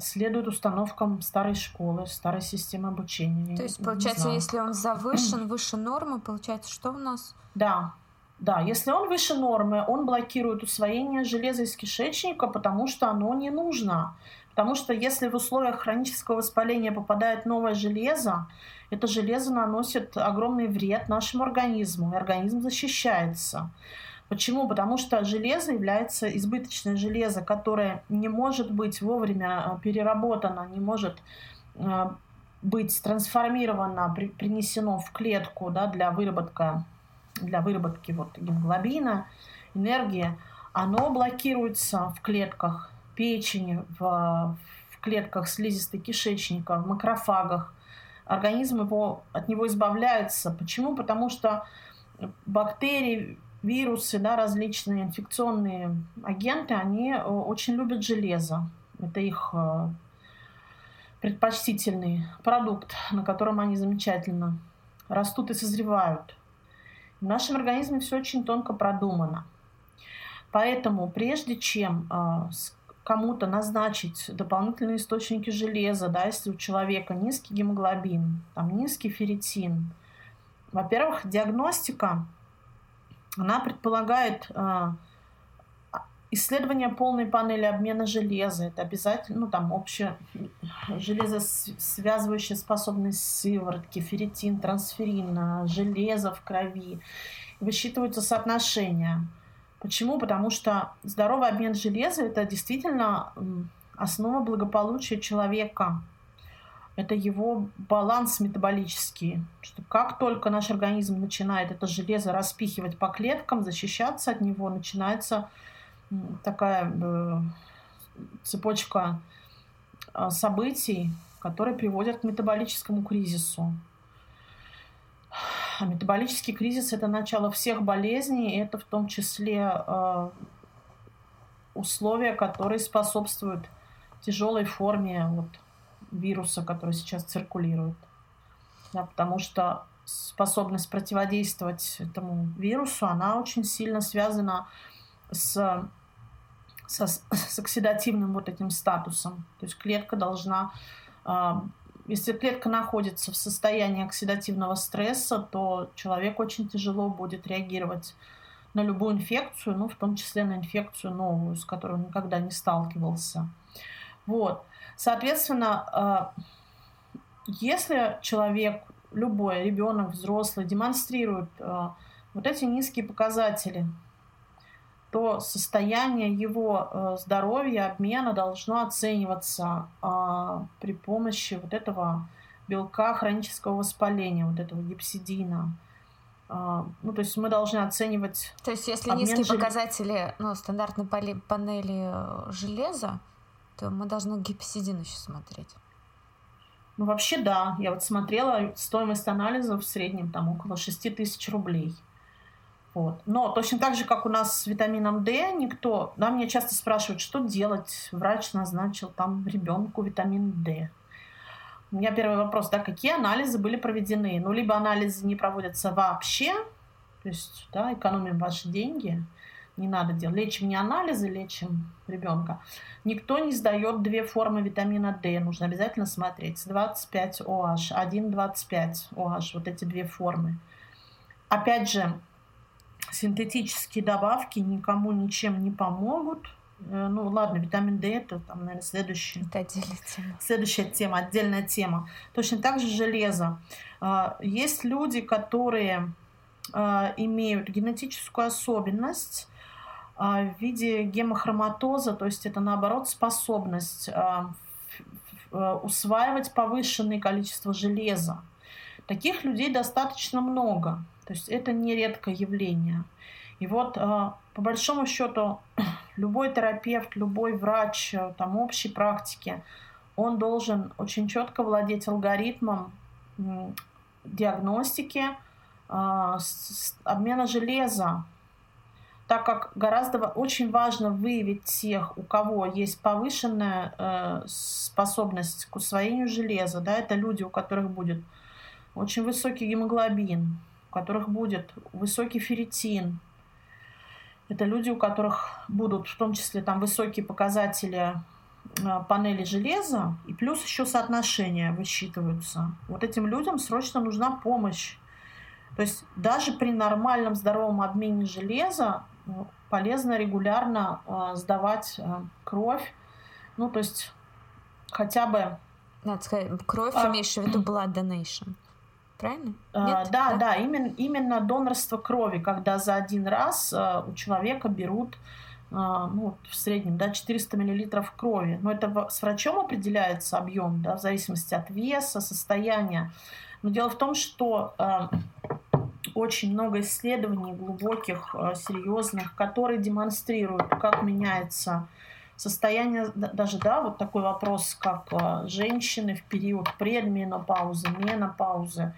следует установкам старой школы, старой системы обучения. То есть, получается, если он завышен, <clears throat> выше нормы, получается, что у нас? Да, да, если он выше нормы, он блокирует усвоение железа из кишечника, потому что оно не нужно. Потому что если в условиях хронического воспаления попадает новое железо, это железо наносит огромный вред нашему организму, и организм защищается. Почему? Потому что железо является избыточное железо, которое не может быть вовремя э, переработано, не может э, быть трансформировано, принесено в клетку да, для, выработка, для выработки вот, гемоглобина, энергии. Оно блокируется в клетках печени, в, в клетках слизистой кишечника, в макрофагах. Организм его, от него избавляется. Почему? Потому что бактерии вирусы, да, различные инфекционные агенты, они э, очень любят железо. Это их э, предпочтительный продукт, на котором они замечательно растут и созревают. В нашем организме все очень тонко продумано. Поэтому прежде чем э, кому-то назначить дополнительные источники железа, да, если у человека низкий гемоглобин, там низкий ферритин, во-первых, диагностика она предполагает а, исследование полной панели обмена железа. Это обязательно, ну там общая железосвязывающая способность сыворотки, ферритин, трансферин, железо в крови. Высчитываются соотношения. Почему? Потому что здоровый обмен железа – это действительно основа благополучия человека это его баланс метаболический. Что как только наш организм начинает это железо распихивать по клеткам, защищаться от него, начинается такая э, цепочка э, событий, которые приводят к метаболическому кризису. А метаболический кризис – это начало всех болезней, и это в том числе э, условия, которые способствуют тяжелой форме вот, вируса, который сейчас циркулирует. Да, потому что способность противодействовать этому вирусу, она очень сильно связана с, с, с оксидативным вот этим статусом. То есть клетка должна, а, если клетка находится в состоянии оксидативного стресса, то человек очень тяжело будет реагировать на любую инфекцию, ну, в том числе на инфекцию новую, с которой он никогда не сталкивался. Вот. Соответственно, э, если человек, любой ребенок, взрослый демонстрирует э, вот эти низкие показатели, то состояние его э, здоровья, обмена должно оцениваться при помощи вот этого белка хронического воспаления, вот этого гипсидина. Ну, то есть мы должны оценивать... То есть если низкие жел... показатели ну, стандартной панели железа, то мы должны гипсидин еще смотреть. Ну, вообще, да. Я вот смотрела стоимость анализа в среднем там около 6 тысяч рублей. Вот. Но точно так же, как у нас с витамином D, никто... Да, меня часто спрашивают, что делать. Врач назначил там ребенку витамин D. У меня первый вопрос, да, какие анализы были проведены? Ну, либо анализы не проводятся вообще, то есть, да, экономим ваши деньги, не надо делать. Лечим не анализы, лечим ребенка. Никто не сдает две формы витамина D. Нужно обязательно смотреть. 25 OH, 1,25 OH. Вот эти две формы. Опять же, синтетические добавки никому ничем не помогут. Э, ну ладно, витамин D это там, наверное, следующая, это отдельная тема. следующая тема, отдельная тема. Точно так же железо. А, есть люди, которые а, имеют генетическую особенность в виде гемохроматоза, то есть это наоборот способность а, а, усваивать повышенное количество железа. Таких людей достаточно много, то есть это не редкое явление. И вот по большому счету <clears throat> любой терапевт, любой врач там общей практики, он должен очень четко владеть алгоритмом диагностики, обмена железа, так как гораздо очень важно выявить тех, у кого есть повышенная э, способность к усвоению железа. Да, это люди, у которых будет очень высокий гемоглобин, у которых будет высокий ферритин. Это люди, у которых будут в том числе там высокие показатели э, панели железа, и плюс еще соотношения высчитываются. Вот этим людям срочно нужна помощь. То есть даже при нормальном здоровом обмене железа полезно регулярно э, сдавать э, кровь. Ну, то есть хотя бы... Надо сказать, кровь а, имеешь в виду <clears throat> blood donation. Правильно? Нет? Да, да, да, именно, именно донорство крови, когда за один раз у человека берут ну, в среднем да, 400 миллилитров крови. Но это с врачом определяется объем, да, в зависимости от веса, состояния. Но дело в том, что очень много исследований глубоких, э, серьезных, которые демонстрируют, как меняется состояние, даже, да, вот такой вопрос, как э, женщины в период предменопаузы, менопаузы.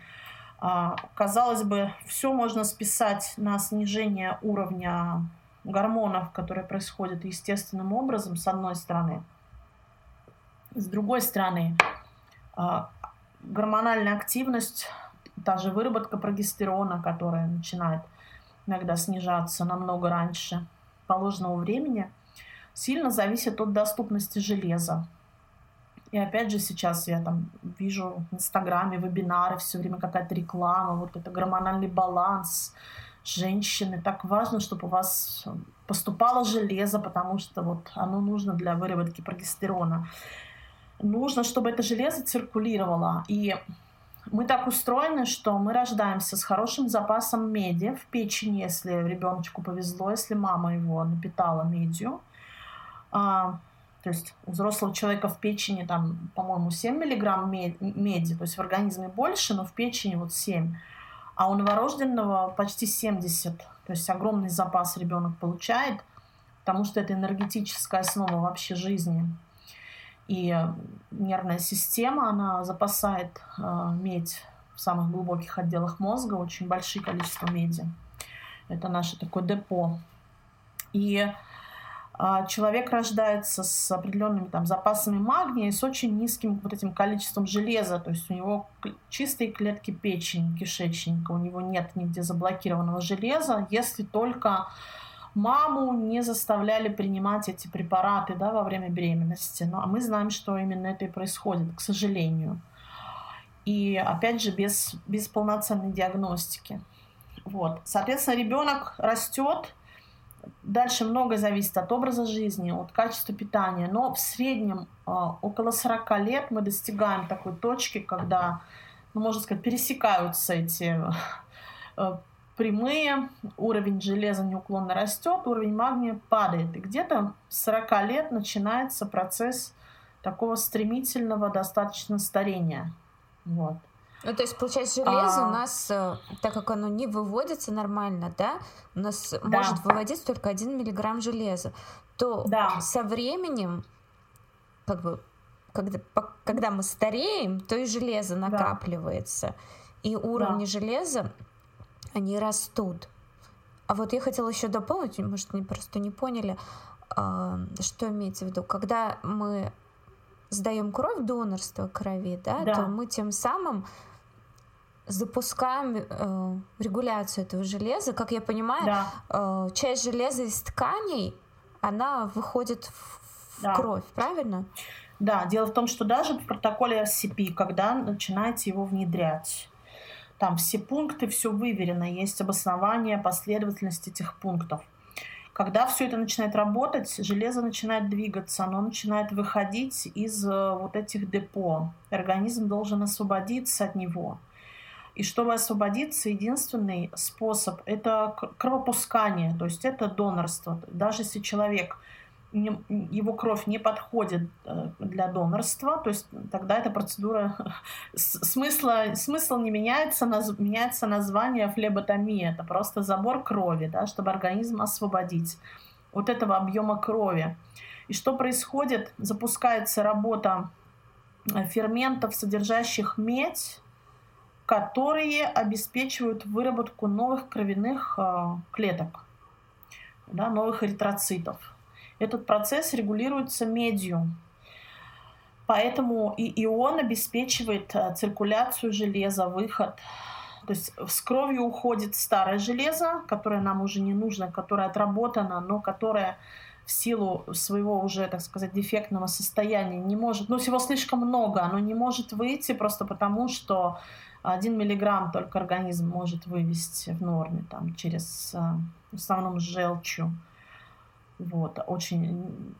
А, казалось бы, все можно списать на снижение уровня гормонов, которые происходят естественным образом, с одной стороны. С другой стороны, а, гормональная активность та же выработка прогестерона, которая начинает иногда снижаться намного раньше положенного времени, сильно зависит от доступности железа. И опять же сейчас я там вижу в Инстаграме вебинары, все время какая-то реклама, вот это гормональный баланс женщины. Так важно, чтобы у вас поступало железо, потому что вот оно нужно для выработки прогестерона. Нужно, чтобы это железо циркулировало. И мы так устроены, что мы рождаемся с хорошим запасом меди в печени, если ребеночку повезло, если мама его напитала медью. А, то есть у взрослого человека в печени там, по-моему, 7 миллиграмм меди, то есть в организме больше, но в печени вот 7. А у новорожденного почти 70, то есть огромный запас ребенок получает, потому что это энергетическая основа вообще жизни. И нервная система, она запасает э, медь в самых глубоких отделах мозга, очень большие количество меди. Это наше такое депо. И э, человек рождается с определенными там, запасами магния и с очень низким вот этим количеством железа. То есть у него чистые клетки печени, кишечника, у него нет нигде заблокированного железа, если только маму не заставляли принимать эти препараты да, во время беременности. Ну, а мы знаем, что именно это и происходит, к сожалению. И опять же, без, без полноценной диагностики. Вот. Соответственно, ребенок растет, Дальше многое зависит от образа жизни, от качества питания. Но в среднем а, около 40 лет мы достигаем такой точки, когда, ну, можно сказать, пересекаются эти э, прямые, уровень железа неуклонно растет, уровень магния падает. И где-то с 40 лет начинается процесс такого стремительного достаточно старения. Вот. Ну, то есть, получается, железо а... у нас, э, так как оно не выводится нормально, да, у нас да. может выводиться только 1 миллиграмм железа, то да. со временем, как бы, когда, когда мы стареем, то и железо накапливается. Да. И уровни да. железа они растут. А вот я хотела еще дополнить, может, они просто не поняли, а, что имеется в виду. Когда мы сдаем кровь, донорство крови, да, да. то мы тем самым запускаем э, регуляцию этого железа. Как я понимаю, да. э, часть железа из тканей, она выходит в, да. кровь, правильно? Да, дело в том, что даже в протоколе RCP, когда начинаете его внедрять, там все пункты, все выверено, есть обоснование, последовательность этих пунктов. Когда все это начинает работать, железо начинает двигаться, оно начинает выходить из э, вот этих депо. Организм должен освободиться от него. И чтобы освободиться, единственный способ – это кровопускание, то есть это донорство. Даже если человек его кровь не подходит э, для донорства, то есть тогда эта процедура <laughs> смысла, смысл не меняется, наз, меняется название флеботомия, это просто забор крови, да, чтобы организм освободить вот этого объема крови. И что происходит? Запускается работа э, ферментов, содержащих медь, которые обеспечивают выработку новых кровяных э, клеток, да, новых эритроцитов. Этот процесс регулируется медью. Поэтому и, и он обеспечивает э, циркуляцию железа, выход. То есть с кровью уходит старое железо, которое нам уже не нужно, которое отработано, но которое в силу своего уже, так сказать, дефектного состояния не может, ну, всего слишком много, оно не может выйти просто потому, что один миллиграмм только организм может вывести в норме там, через э, в основном желчью. Вот, очень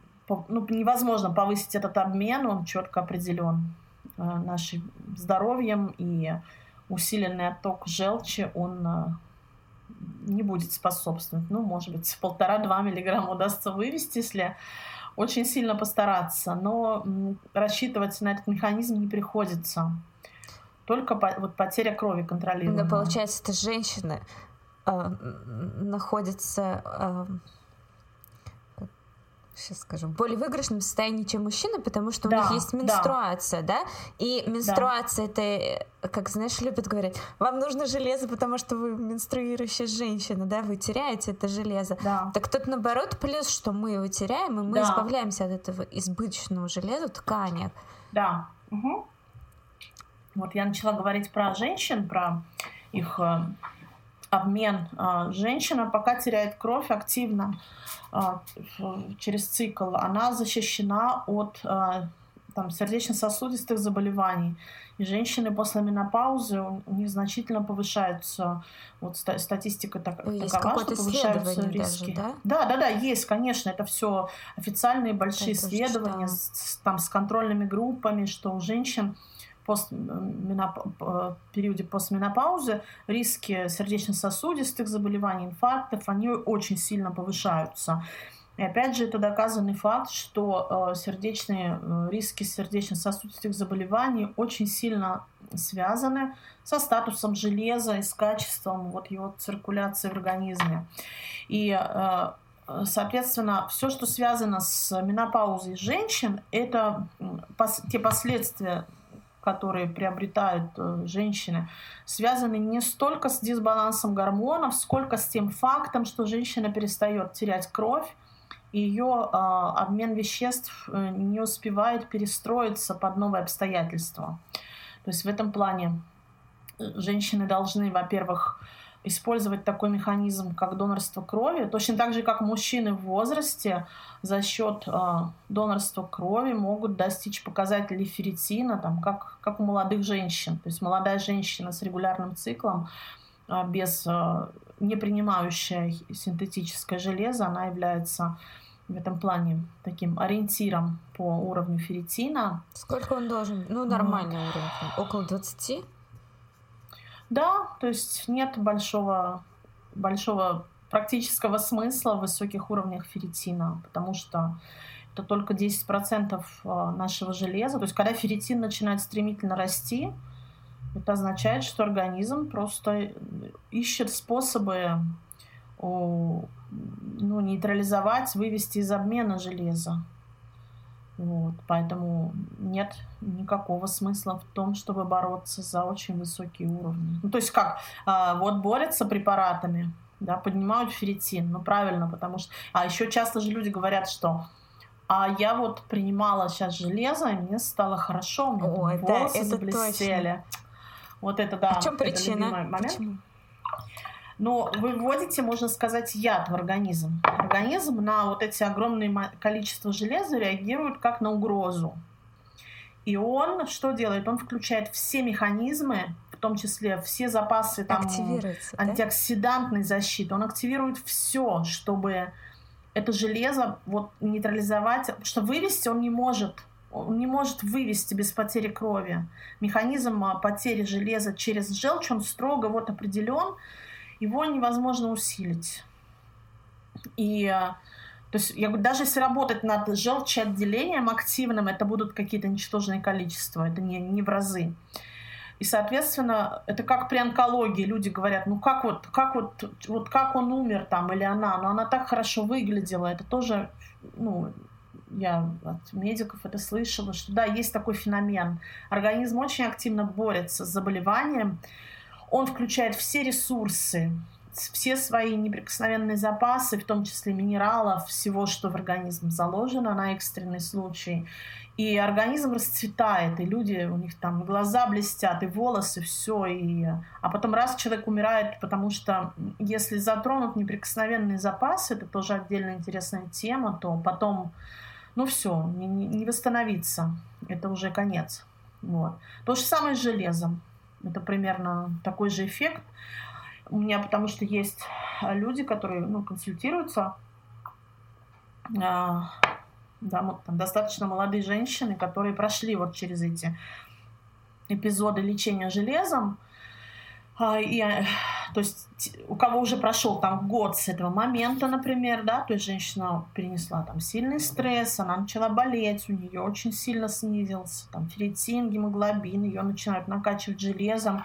ну, невозможно повысить этот обмен, он четко определен э, нашим здоровьем, и усиленный отток желчи, он э, не будет способствовать. Ну, может быть, <laughs> полтора-два миллиграмма удастся вывести, если очень сильно постараться, но рассчитывать на этот механизм не приходится. Только по, вот потеря крови контролируемая. Да, получается, это женщина э, находится э, сейчас скажу, в более выигрышном состоянии, чем мужчина, потому что да, у них есть менструация, да, да? и менструация да. это, как знаешь, любят говорить, вам нужно железо, потому что вы менструирующая женщина, да, вы теряете это железо. Да. Так тут наоборот плюс, что мы его теряем, и мы да. избавляемся от этого избыточного железа в тканях. Да. Угу. Вот я начала говорить про женщин, про их э, обмен. А, женщина пока теряет кровь активно а, через цикл, она защищена от а, там, сердечно-сосудистых заболеваний. И женщины после менопаузы, у них значительно повышаются, вот статистика так, есть такова, что повышаются риски. Даже, да? да, да, да, есть, конечно, это все официальные большие это исследования с, там, с контрольными группами, что у женщин постменоп... периоде постменопаузы риски сердечно-сосудистых заболеваний, инфарктов, они очень сильно повышаются. И опять же, это доказанный факт, что э, сердечные э, риски сердечно-сосудистых заболеваний очень сильно связаны со статусом железа и с качеством вот его циркуляции в организме. И э, Соответственно, все, что связано с менопаузой женщин, это те последствия которые приобретают э, женщины, связаны не столько с дисбалансом гормонов, сколько с тем фактом, что женщина перестает терять кровь, и ее э, обмен веществ э, не успевает перестроиться под новые обстоятельства. То есть в этом плане женщины должны, во-первых, использовать такой механизм, как донорство крови, точно так же, как мужчины в возрасте за счет э, донорства крови могут достичь показателей ферритина, там, как, как у молодых женщин. То есть молодая женщина с регулярным циклом, э, без, э, не принимающая синтетическое железо, она является в этом плане таким ориентиром по уровню ферритина. Сколько он должен? Ну, нормальный вот. уровень. Около 20? Да, то есть нет большого, большого практического смысла в высоких уровнях ферритина, потому что это только 10% а, нашего железа. То есть когда ферритин начинает стремительно расти, это означает, что организм просто ищет способы ну, нейтрализовать, вывести из обмена железа. Вот, поэтому нет никакого смысла в том, чтобы бороться за очень высокие уровни. Ну, то есть как? А, вот борются препаратами, да, поднимают ферритин. Ну, правильно, потому что... А еще часто же люди говорят, что а я вот принимала сейчас железо, и мне стало хорошо, у меня О, это, волосы это заблестели. Точно. Вот это да. А в чем причина? Момент. Почему? Но вы вводите, можно сказать, яд в организм. Организм на вот эти огромные количества железа реагирует как на угрозу. И он что делает? Он включает все механизмы, в том числе все запасы там, антиоксидантной да? защиты. Он активирует все, чтобы это железо вот, нейтрализовать. Что вывести он не может. Он не может вывести без потери крови. Механизм а, потери железа через желчь, он строго вот определен его невозможно усилить. И То есть, я говорю, даже если работать над желчеотделением активным, это будут какие-то ничтожные количества, это не, не в разы. И, соответственно, это как при онкологии. Люди говорят, ну как вот, как вот, вот как он умер там или она, но она так хорошо выглядела. Это тоже, ну, я от медиков это слышала, что да, есть такой феномен. Организм очень активно борется с заболеванием. Он включает все ресурсы, все свои неприкосновенные запасы, в том числе минералов, всего, что в организм заложено на экстренный случай. И организм расцветает, и люди, у них там глаза блестят, и волосы, все. И... А потом раз человек умирает, потому что если затронут неприкосновенные запасы, это тоже отдельно интересная тема, то потом, ну все, не, не восстановиться. Это уже конец. Вот. То же самое с железом. Это примерно такой же эффект. У меня потому что есть люди, которые ну, консультируются, а, да, вот, там, достаточно молодые женщины, которые прошли вот через эти эпизоды лечения железом. А, и, э, то есть у кого уже прошел там год с этого момента, например, да, то есть женщина перенесла там сильный стресс, она начала болеть, у нее очень сильно снизился там ферритин, гемоглобин, ее начинают накачивать железом,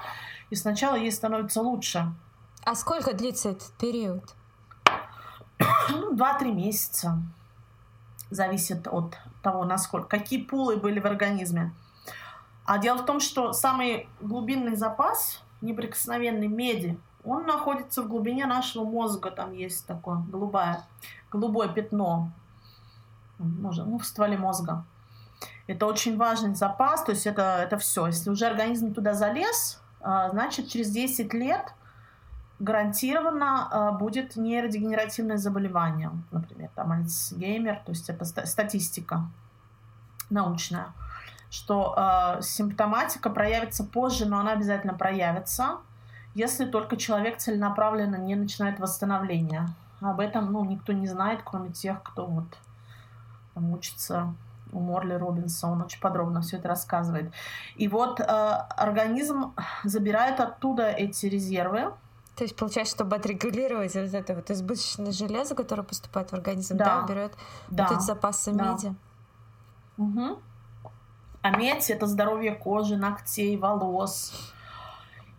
и сначала ей становится лучше. А сколько длится этот период? Ну, два-три месяца. Зависит от того, насколько, какие пулы были в организме. А дело в том, что самый глубинный запас неприкосновенной меди, он находится в глубине нашего мозга. Там есть такое голубое, голубое пятно может, ну, в стволе мозга. Это очень важный запас, то есть это, это все. Если уже организм туда залез, а, значит, через 10 лет гарантированно э, будет нейродегенеративное заболевание, например, там Альцгеймер, то есть это статистика научная, что э, симптоматика проявится позже, но она обязательно проявится, если только человек целенаправленно не начинает восстановление. Об этом ну, никто не знает, кроме тех, кто вот там, учится у Морли Робинса, он очень подробно все это рассказывает. И вот э, организм забирает оттуда эти резервы, то есть, получается, чтобы отрегулировать вот это вот избыточное железо, которое поступает в организм, да, да берет да. вот эти запасы да. меди. Угу. А медь — это здоровье кожи, ногтей, волос.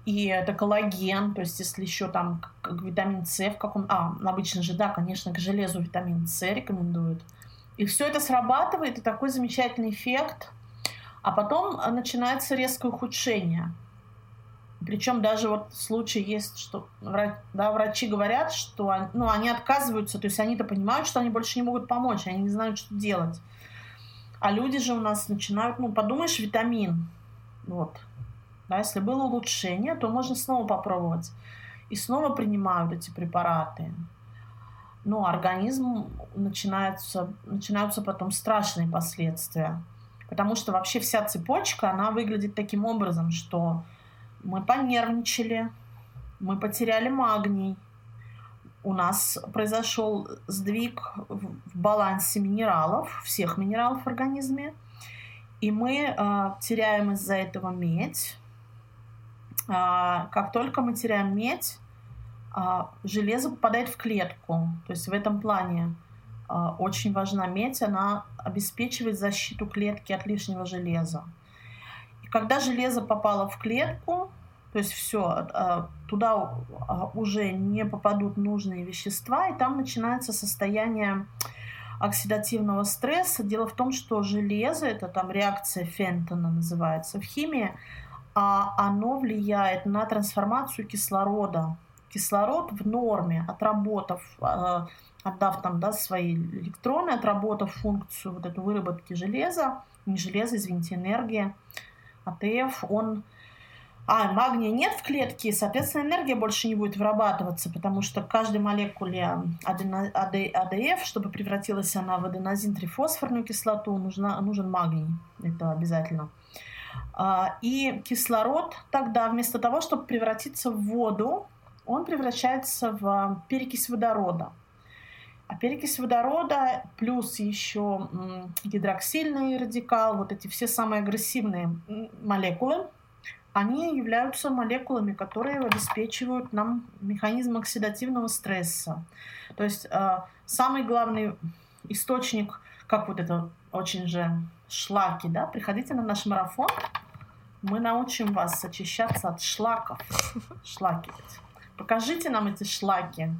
И это коллаген, то есть если еще там как витамин С в каком... А, обычно же, да, конечно, к железу витамин С рекомендуют. И все это срабатывает, и такой замечательный эффект. А потом начинается резкое ухудшение — причем даже вот случай есть, что да, врачи говорят, что ну, они отказываются, то есть они-то понимают, что они больше не могут помочь, они не знают, что делать. А люди же у нас начинают, ну, подумаешь, витамин. Вот. Да, если было улучшение, то можно снова попробовать. И снова принимают эти препараты. Ну, организм начинаются, начинаются потом страшные последствия. Потому что вообще вся цепочка, она выглядит таким образом, что мы понервничали, мы потеряли магний, у нас произошел сдвиг в балансе минералов, всех минералов в организме, и мы э, теряем из-за этого медь. А, как только мы теряем медь, а, железо попадает в клетку. То есть в этом плане а, очень важна медь, она обеспечивает защиту клетки от лишнего железа. Когда железо попало в клетку, то есть все, а, туда а, уже не попадут нужные вещества, и там начинается состояние оксидативного стресса. Дело в том, что железо, это там реакция Фентона называется в химии, а оно влияет на трансформацию кислорода. Кислород в норме, отработав, а, отдав там да, свои электроны, отработав функцию вот эту выработки железа, не железа, извините, энергии, АТФ, он... А, магния нет в клетке, соответственно, энергия больше не будет вырабатываться, потому что каждой молекуле АДФ, чтобы превратилась она в аденозин-трифосфорную кислоту, нужна, нужен магний. Это обязательно. А, и кислород тогда вместо того, чтобы превратиться в воду, он превращается в перекись водорода. А перекись водорода плюс еще гидроксильный радикал, вот эти все самые агрессивные молекулы, они являются молекулами, которые обеспечивают нам механизм оксидативного стресса. То есть э, самый главный источник, как вот это очень же шлаки, да, приходите на наш марафон, мы научим вас очищаться от шлаков. Шлаки. Покажите нам эти шлаки.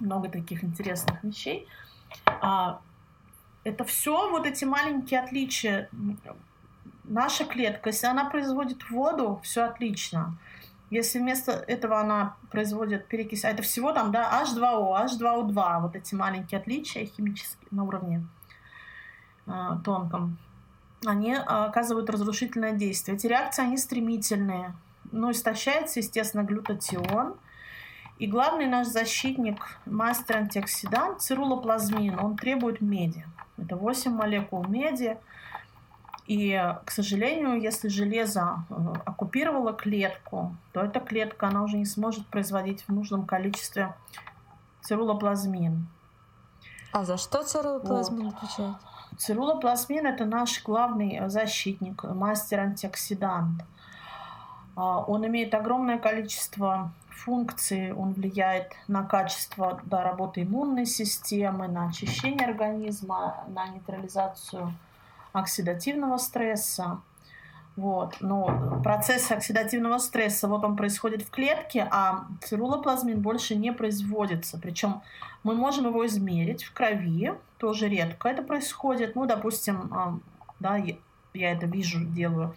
Много таких интересных вещей. А, это все вот эти маленькие отличия. Наша клетка, если она производит воду, все отлично. Если вместо этого она производит перекись, а это всего там, да, H2O, H2O2, вот эти маленькие отличия химические на уровне э, тонком, они оказывают разрушительное действие. Эти реакции, они стремительные. Ну, истощается, естественно, глютатион. И главный наш защитник, мастер антиоксидант, цирулоплазмин, он требует меди. Это 8 молекул меди. И, к сожалению, если железо э, оккупировало клетку, то эта клетка, она уже не сможет производить в нужном количестве цирулоплазмин. А за что цирулоплазмин вот. отвечает? Цирулоплазмин – это наш главный защитник, мастер-антиоксидант. А, он имеет огромное количество функций, он влияет на качество да, работы иммунной системы, на очищение организма, на нейтрализацию оксидативного стресса. Вот. Но процесс оксидативного стресса, вот он происходит в клетке, а цирулоплазмин больше не производится. Причем мы можем его измерить в крови, тоже редко это происходит. Ну, допустим, а, да, я это вижу, делаю.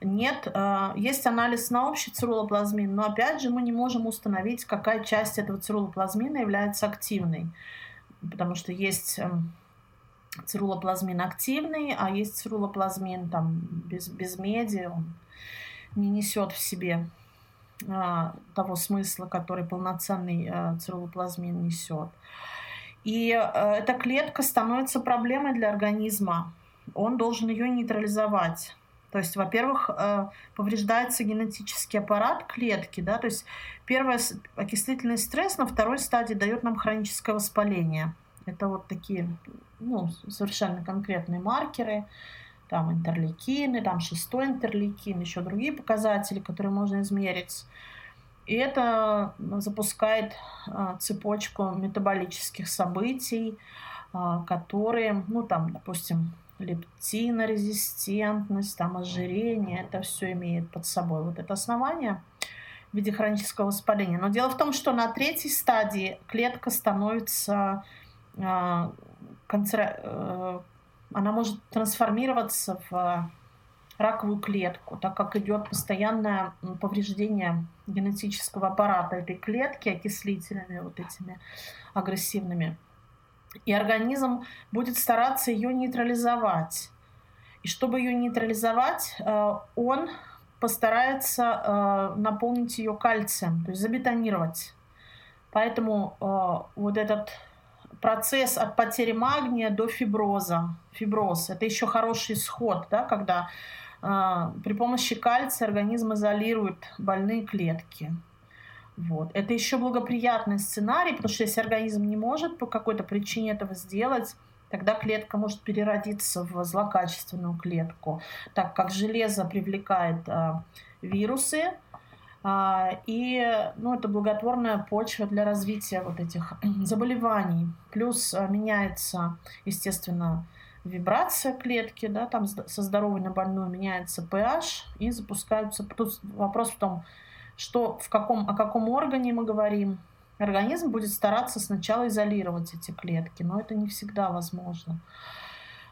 Нет, а, есть анализ на общий цирулоплазмин, но опять же мы не можем установить, какая часть этого цирулоплазмина является активной. Потому что есть эм, цирулоплазмин активный, а есть цирулоплазмин там, без, без меди, он не несет в себе а, того смысла, который полноценный а, цирулоплазмин несет. И а, эта клетка становится проблемой для организма. Он должен ее нейтрализовать. То есть, во-первых, повреждается генетический аппарат клетки, да, то есть первый окислительный стресс на второй стадии дает нам хроническое воспаление. Это вот такие ну, совершенно конкретные маркеры, там интерлейкины, там шестой интерлейкин, еще другие показатели, которые можно измерить. И это запускает а, цепочку метаболических событий, а, которые, ну там, допустим, лептинорезистентность, там ожирение, это все имеет под собой вот это основание в виде хронического воспаления. Но дело в том, что на третьей стадии клетка становится а, канцера... Э, она может трансформироваться в раковую клетку, так как идет постоянное повреждение генетического аппарата этой клетки окислителями вот этими агрессивными. И организм будет стараться ее нейтрализовать. И чтобы ее нейтрализовать, э, он постарается э, наполнить ее кальцием, то есть забетонировать. Поэтому вот этот процесс от потери магния до фиброза. Фиброз – это еще хороший исход, да, когда э, при помощи кальция организм изолирует больные клетки. Вот. Это еще благоприятный сценарий, потому что если организм не может по какой-то причине этого сделать, тогда клетка может переродиться в злокачественную клетку, так как железо привлекает э, вирусы, и ну, это благотворная почва для развития вот этих <clears throat> заболеваний. Плюс а, меняется, естественно, вибрация клетки, да, там со здоровой на больную меняется pH и запускаются... Тут вопрос в том, что в каком, о каком органе мы говорим. Организм будет стараться сначала изолировать эти клетки, но это не всегда возможно.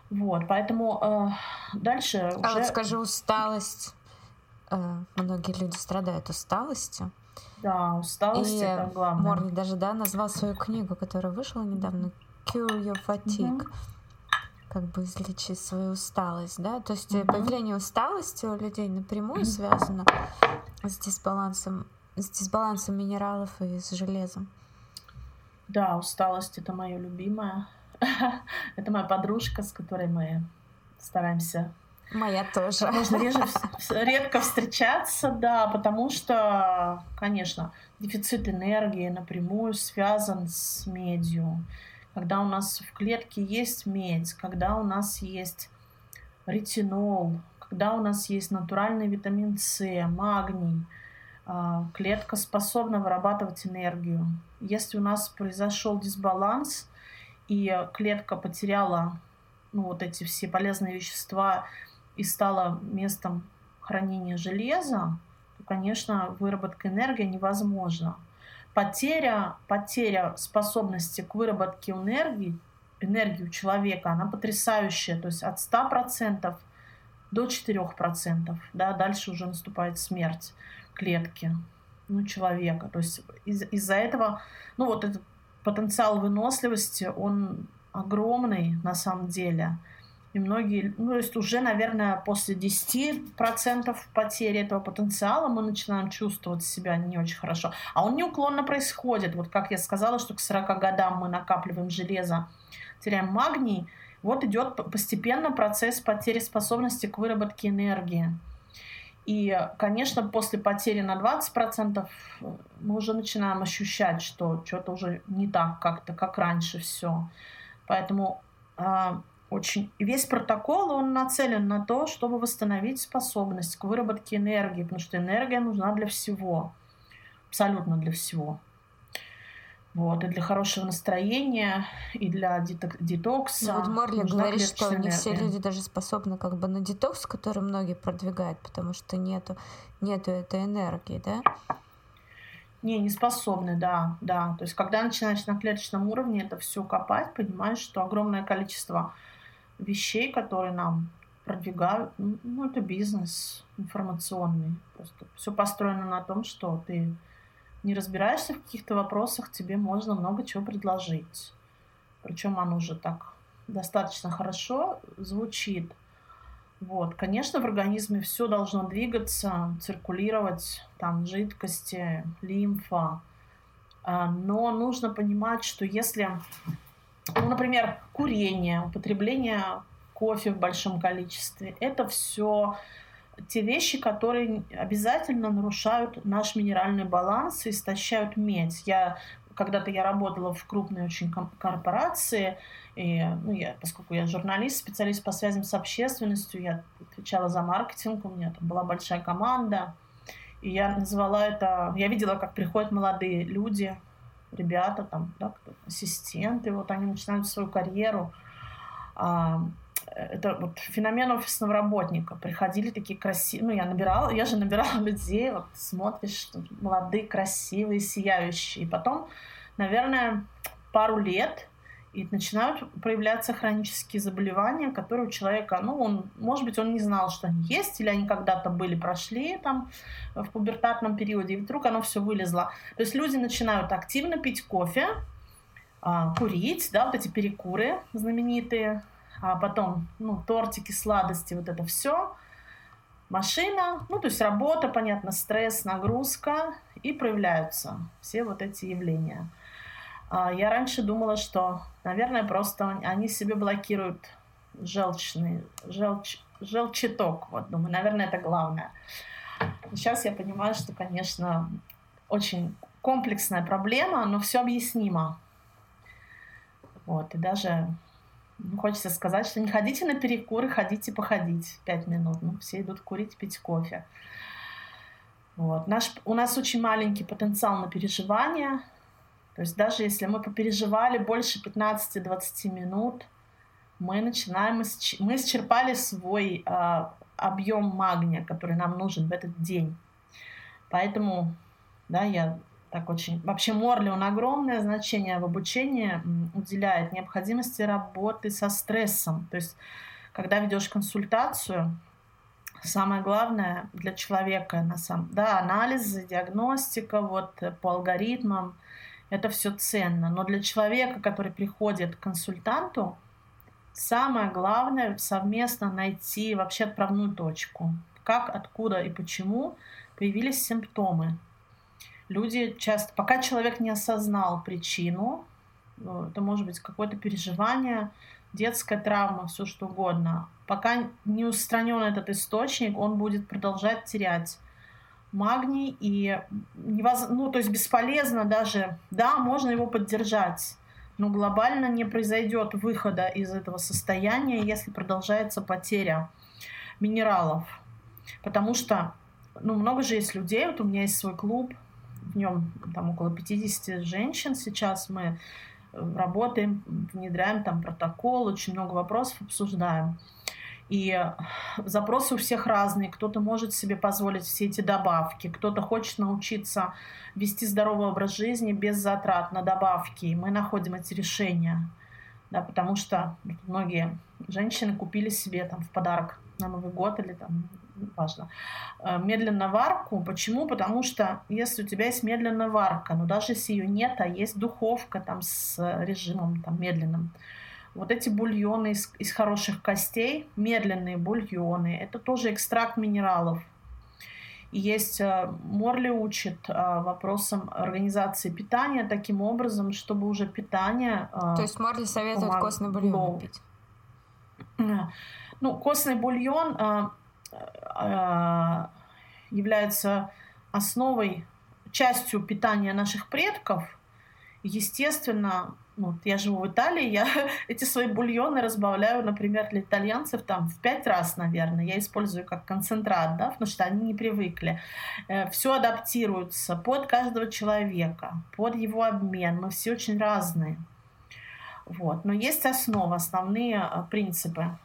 Вот, поэтому э, дальше а уже... вот скажи, усталость многие люди страдают усталостью. Да, усталость и это главное. Морли даже да, назвал свою книгу, которая вышла недавно, Cure Your Fatigue. Угу. Как бы излечить свою усталость, да? То есть угу. появление усталости у людей напрямую связано с дисбалансом, с дисбалансом минералов и с железом. Да, усталость это мое любимое. <laughs> это моя подружка, с которой мы стараемся Моя тоже. Можно реже, <laughs> редко встречаться, да, потому что, конечно, дефицит энергии напрямую связан с медью. Когда у нас в клетке есть медь, когда у нас есть ретинол, когда у нас есть натуральный витамин С, магний, а, клетка способна вырабатывать энергию. Если у нас произошел дисбаланс, и клетка потеряла ну, вот эти все полезные вещества и стала местом хранения железа, то, конечно, выработка энергии невозможна. Потеря, потеря способности к выработке энергии, энергии у человека, она потрясающая. То есть от 100% до 4%. Да, дальше уже наступает смерть клетки ну, человека. То есть из- из-за этого, ну вот этот потенциал выносливости, он огромный на самом деле. И многие, ну, то есть уже, наверное, после 10% потери этого потенциала мы начинаем чувствовать себя не очень хорошо. А он неуклонно происходит. Вот как я сказала, что к 40 годам мы накапливаем железо, теряем магний, вот идет постепенно процесс потери способности к выработке энергии. И, конечно, после потери на 20% мы уже начинаем ощущать, что что-то уже не так как-то, как раньше все. Поэтому очень весь протокол он нацелен на то, чтобы восстановить способность к выработке энергии, потому что энергия нужна для всего, абсолютно для всего. Вот, и для хорошего настроения, и для детокса. Ну, вот Морли говорит, что не все люди даже способны как бы на детокс, который многие продвигают, потому что нету, нету этой энергии, да? Не, не способны, да, да. То есть, когда начинаешь на клеточном уровне это все копать, понимаешь, что огромное количество вещей, которые нам продвигают, ну, ну это бизнес информационный. Просто все построено на том, что ты не разбираешься в каких-то вопросах, тебе можно много чего предложить. Причем оно уже так достаточно хорошо звучит. Вот. Конечно, в организме все должно двигаться, циркулировать, там жидкости, лимфа. А, но нужно понимать, что если, ну, например, курение, употребление кофе в большом количестве, это все те вещи, которые обязательно нарушают наш минеральный баланс и истощают медь. Я когда-то я работала в крупной очень корпорации, и, ну, я, поскольку я журналист, специалист по связям с общественностью, я отвечала за маркетинг, у меня там была большая команда, и я называла это, я видела, как приходят молодые люди, ребята, там, да, ассистенты, вот они начинают свою карьеру, а, это вот феномен офисного работника. Приходили такие красивые, ну, я набирала, я же набирала <laughs> людей, вот смотришь, молодые, красивые, сияющие. И потом, наверное, пару лет и начинают проявляться хронические заболевания, которые у человека, ну, он, может быть, он не знал, что они есть, или они когда-то были, прошли там в пубертатном периоде, и вдруг оно все вылезло. То есть люди начинают активно пить кофе, а, курить, да, вот эти перекуры знаменитые, а потом, ну, тортики, сладости, вот это все. Машина, ну, то есть работа, понятно, стресс, нагрузка, и проявляются все вот эти явления. А я раньше думала, что, наверное, просто они себе блокируют желчный, желч, желчаток. Вот, думаю, наверное, это главное. Сейчас я понимаю, что, конечно, очень комплексная проблема, но все объяснимо. Вот, и даже ну, хочется сказать, что не ходите на перекуры, ходите походить пять минут. Ну, все идут курить, пить кофе. Вот. Наш, у нас очень маленький потенциал на переживание. То есть даже если мы попереживали больше 15-20 минут, мы начинаем, мы исчерпали свой э, объем магния, который нам нужен в этот день. Поэтому, да, я так очень... Вообще Морли, он огромное значение в обучении уделяет необходимости работы со стрессом. То есть, когда ведешь консультацию, самое главное для человека, на самом, да, анализы, диагностика, вот по алгоритмам, это все ценно. Но для человека, который приходит к консультанту, самое главное совместно найти вообще отправную точку. Как, откуда и почему появились симптомы люди часто, пока человек не осознал причину, э, это может быть какое-то переживание, детская травма, все что угодно, пока не устранен этот источник, он будет продолжать терять магний и невоз... ну, то есть бесполезно даже, да, можно его поддержать, но глобально не произойдет выхода из этого состояния, если продолжается потеря минералов. Потому что, ну, много же есть людей, вот у меня есть свой клуб, в нем там около 50 женщин сейчас, мы э, работаем, внедряем там протокол, очень много вопросов обсуждаем. И запросы у всех разные. Кто-то может себе позволить все эти добавки, кто-то хочет научиться вести здоровый образ жизни без затрат на добавки. И мы находим эти решения. Да, потому что многие женщины купили себе там в подарок на Новый год или там важно, э, медленную варку. Почему? Потому что если у тебя есть медленная варка, но даже если ее нет, а есть духовка там с режимом там медленным, вот эти бульоны из, из хороших костей, медленные бульоны, это тоже экстракт минералов. И есть, э, Морли учит э, вопросам организации питания таким образом, чтобы уже питание... Э, То есть Морли советует помогло. костный бульон пить? Ну, костный бульон является основой, частью питания наших предков. Естественно, ну, я живу в Италии, я <laughs> эти свои бульоны разбавляю, например, для итальянцев там в пять раз, наверное. Я использую как концентрат, да, потому что они не привыкли. Э, все адаптируется под каждого человека, под его обмен. Мы все очень разные. Вот. Но есть основа, основные э, принципы.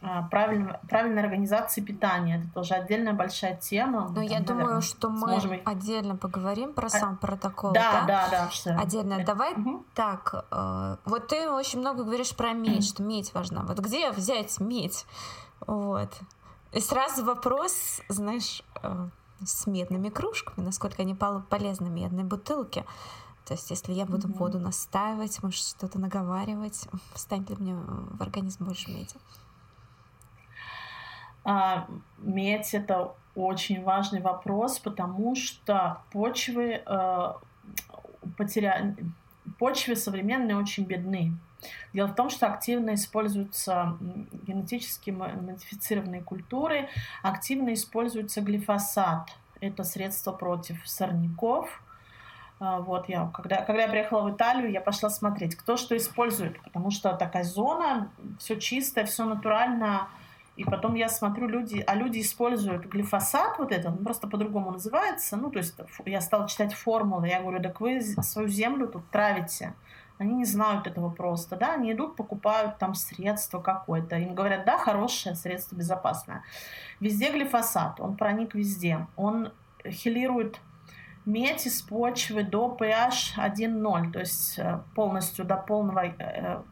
А, правильной, правильной организации питания. Это тоже отдельная большая тема. Но ну, я думаю, что мы сможем... отдельно поговорим про а, сам протокол. Да, да, да. да Отдельно. Это... Давай угу. так. Э, вот ты очень много говоришь про медь, что медь важна. Вот где взять медь? Вот. И сразу вопрос, знаешь, э, с медными кружками, насколько они полезны медные бутылки. То есть, если я буду mm воду настаивать, может, что-то наговаривать, <laughs> встанет ли мне в организм больше меди? А, медь это очень важный вопрос, потому что почвы э, потеря... почвы современные очень бедны. Дело в том, что активно используются генетически модифицированные культуры, активно используется глифосат. Это средство против сорняков. А, вот я, когда, когда я приехала в Италию, я пошла смотреть, кто что использует, потому что такая зона, все чистое, все натурально, и потом я смотрю, люди, а люди используют глифосат вот этот, он просто по-другому называется. Ну, то есть я стала читать формулы, я говорю, так вы свою землю тут травите. Они не знают этого просто, да, они идут, покупают там средство какое-то. Им говорят, да, хорошее средство, безопасное. Везде глифосат, он проник везде. Он хилирует медь из почвы до pH 1,0, то есть э, полностью до полного э,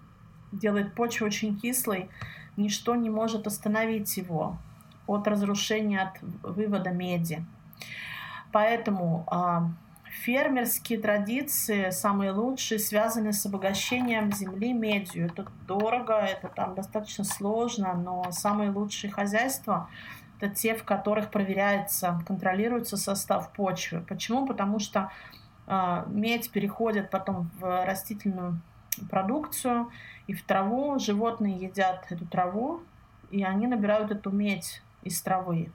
делает почву очень кислой, ничто не может остановить его от разрушения, от вывода меди. Поэтому а, фермерские традиции, самые лучшие, связаны с обогащением земли медью. Это дорого, это там достаточно сложно, но самые лучшие хозяйства – это те, в которых проверяется, контролируется состав почвы. Почему? Потому что э, медь переходит потом в растительную продукцию, и в траву. Животные едят эту траву, и они набирают эту медь из травы.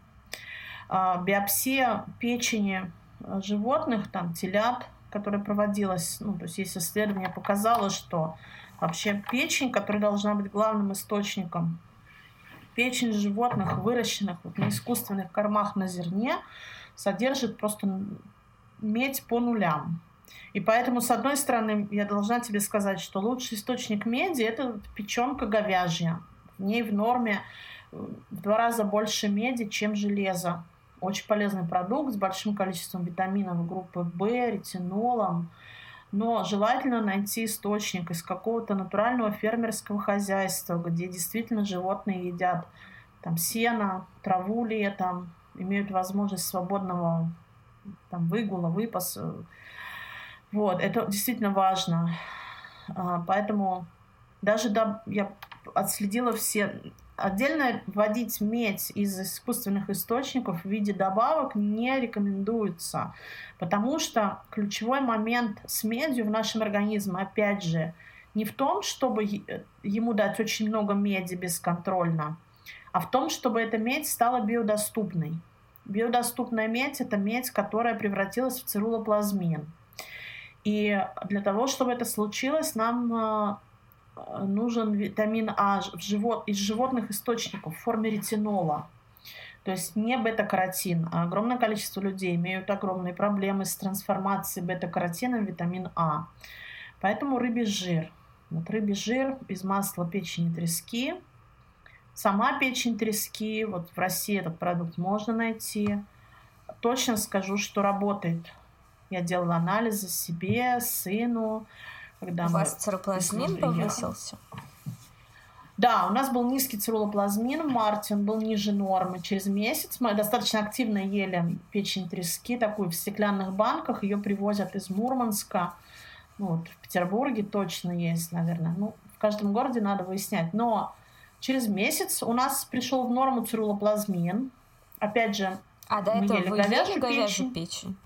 А, биопсия печени а, животных, там, телят, которая проводилась, ну, то есть есть исследование, показало, что вообще печень, которая должна быть главным источником, печень животных, выращенных вот на искусственных кормах на зерне, содержит просто медь по нулям. И поэтому, с одной стороны, я должна тебе сказать, что лучший источник меди – это печенка говяжья. В ней в норме э, в два раза больше меди, чем железа. Очень полезный продукт с большим количеством витаминов группы В, ретинолом. Но желательно найти источник из какого-то натурального фермерского хозяйства, где действительно животные едят там сено, траву летом, имеют возможность свободного там, выгула, выпаса, вот, это действительно важно. А, поэтому даже да, я отследила все... Отдельно вводить медь из искусственных источников в виде добавок не рекомендуется, потому что ключевой момент с медью в нашем организме, опять же, не в том, чтобы ему дать очень много меди бесконтрольно, а в том, чтобы эта медь стала биодоступной. Биодоступная медь – это медь, которая превратилась в цирулоплазмин. И для того, чтобы это случилось, нам э, нужен витамин А в живот, из животных источников в форме ретинола. То есть не бета-каротин, а огромное количество людей имеют огромные проблемы с трансформацией бета-каротина в витамин А. Поэтому рыбий жир. Вот рыбий жир без масла печени трески. Сама печень трески, вот в России этот продукт можно найти. Точно скажу, что работает. Я делала анализы себе, сыну. Когда У вас цероплазмин повысился? Да, у нас был низкий цирулоплазмин в марте, он был ниже нормы. Через месяц мы достаточно активно ели печень трески, такую в стеклянных банках. Ее привозят из Мурманска. Ну, вот, в Петербурге точно есть, наверное. Ну, в каждом городе надо выяснять. Но через месяц у нас пришел в норму цирулоплазмин. Опять же, а до этого ели вы говяжью ели говяжью печень. печень?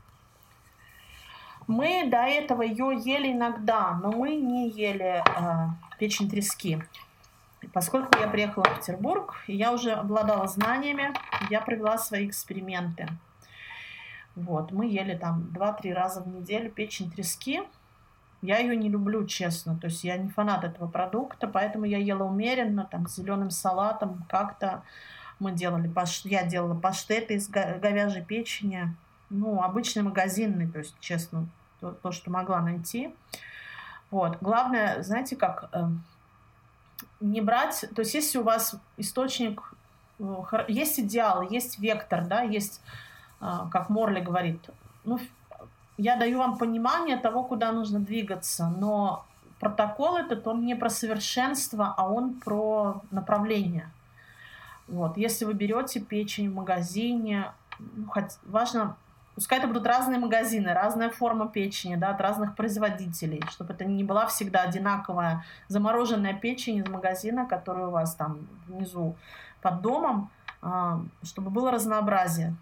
Мы до этого ее ели иногда, но мы не ели э, печень трески. Поскольку я приехала в Петербург, я уже обладала знаниями, я провела свои эксперименты. Вот, мы ели там 2-3 раза в неделю печень трески. Я ее не люблю, честно. То есть я не фанат этого продукта, поэтому я ела умеренно, там, с зеленым салатом. Как-то мы делали, паш... я делала паштеты из говяжьей печени. Ну, обычный магазинный, то есть, честно, то, то что могла найти. Вот. Главное, знаете, как эм, не брать, то есть если у вас источник, э, есть идеал, есть вектор, да, есть, а, как Морли говорит, ну, я даю вам понимание того, куда нужно двигаться, но протокол этот, он не про совершенство, а он про направление. Вот. Если вы берете печень в магазине, ну, хоть, важно Пускай это будут разные магазины, разная форма печени, да, от разных производителей, чтобы это не была всегда одинаковая замороженная печень из магазина, которая у вас там внизу под домом, а, чтобы было разнообразие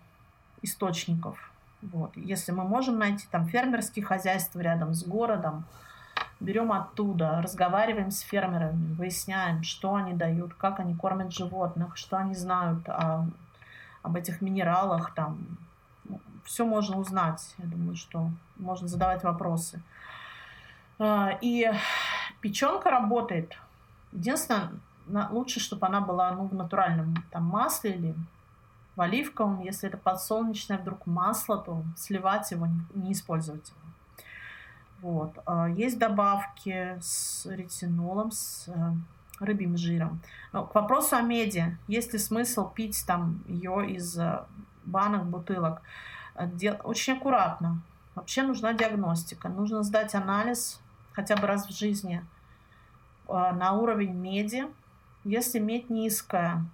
источников. Вот. Если мы можем найти там фермерские хозяйства рядом с городом, берем оттуда, разговариваем с фермерами, выясняем, что они дают, как они кормят животных, что они знают о, об этих минералах, там, все можно узнать. Я думаю, что можно задавать вопросы. А, и печенка работает. Единственное, лучше, чтобы она была ну, в натуральном там, масле или в оливковом. Если это подсолнечное вдруг масло, то сливать его, не использовать его. Вот. А, есть добавки с ретинолом, с э, рыбьим жиром. Но к вопросу о меди. Есть ли смысл пить там ее из э, банок, бутылок? Очень аккуратно. Вообще нужна диагностика. Нужно сдать анализ хотя бы раз в жизни а, на уровень меди. Если медь низкая,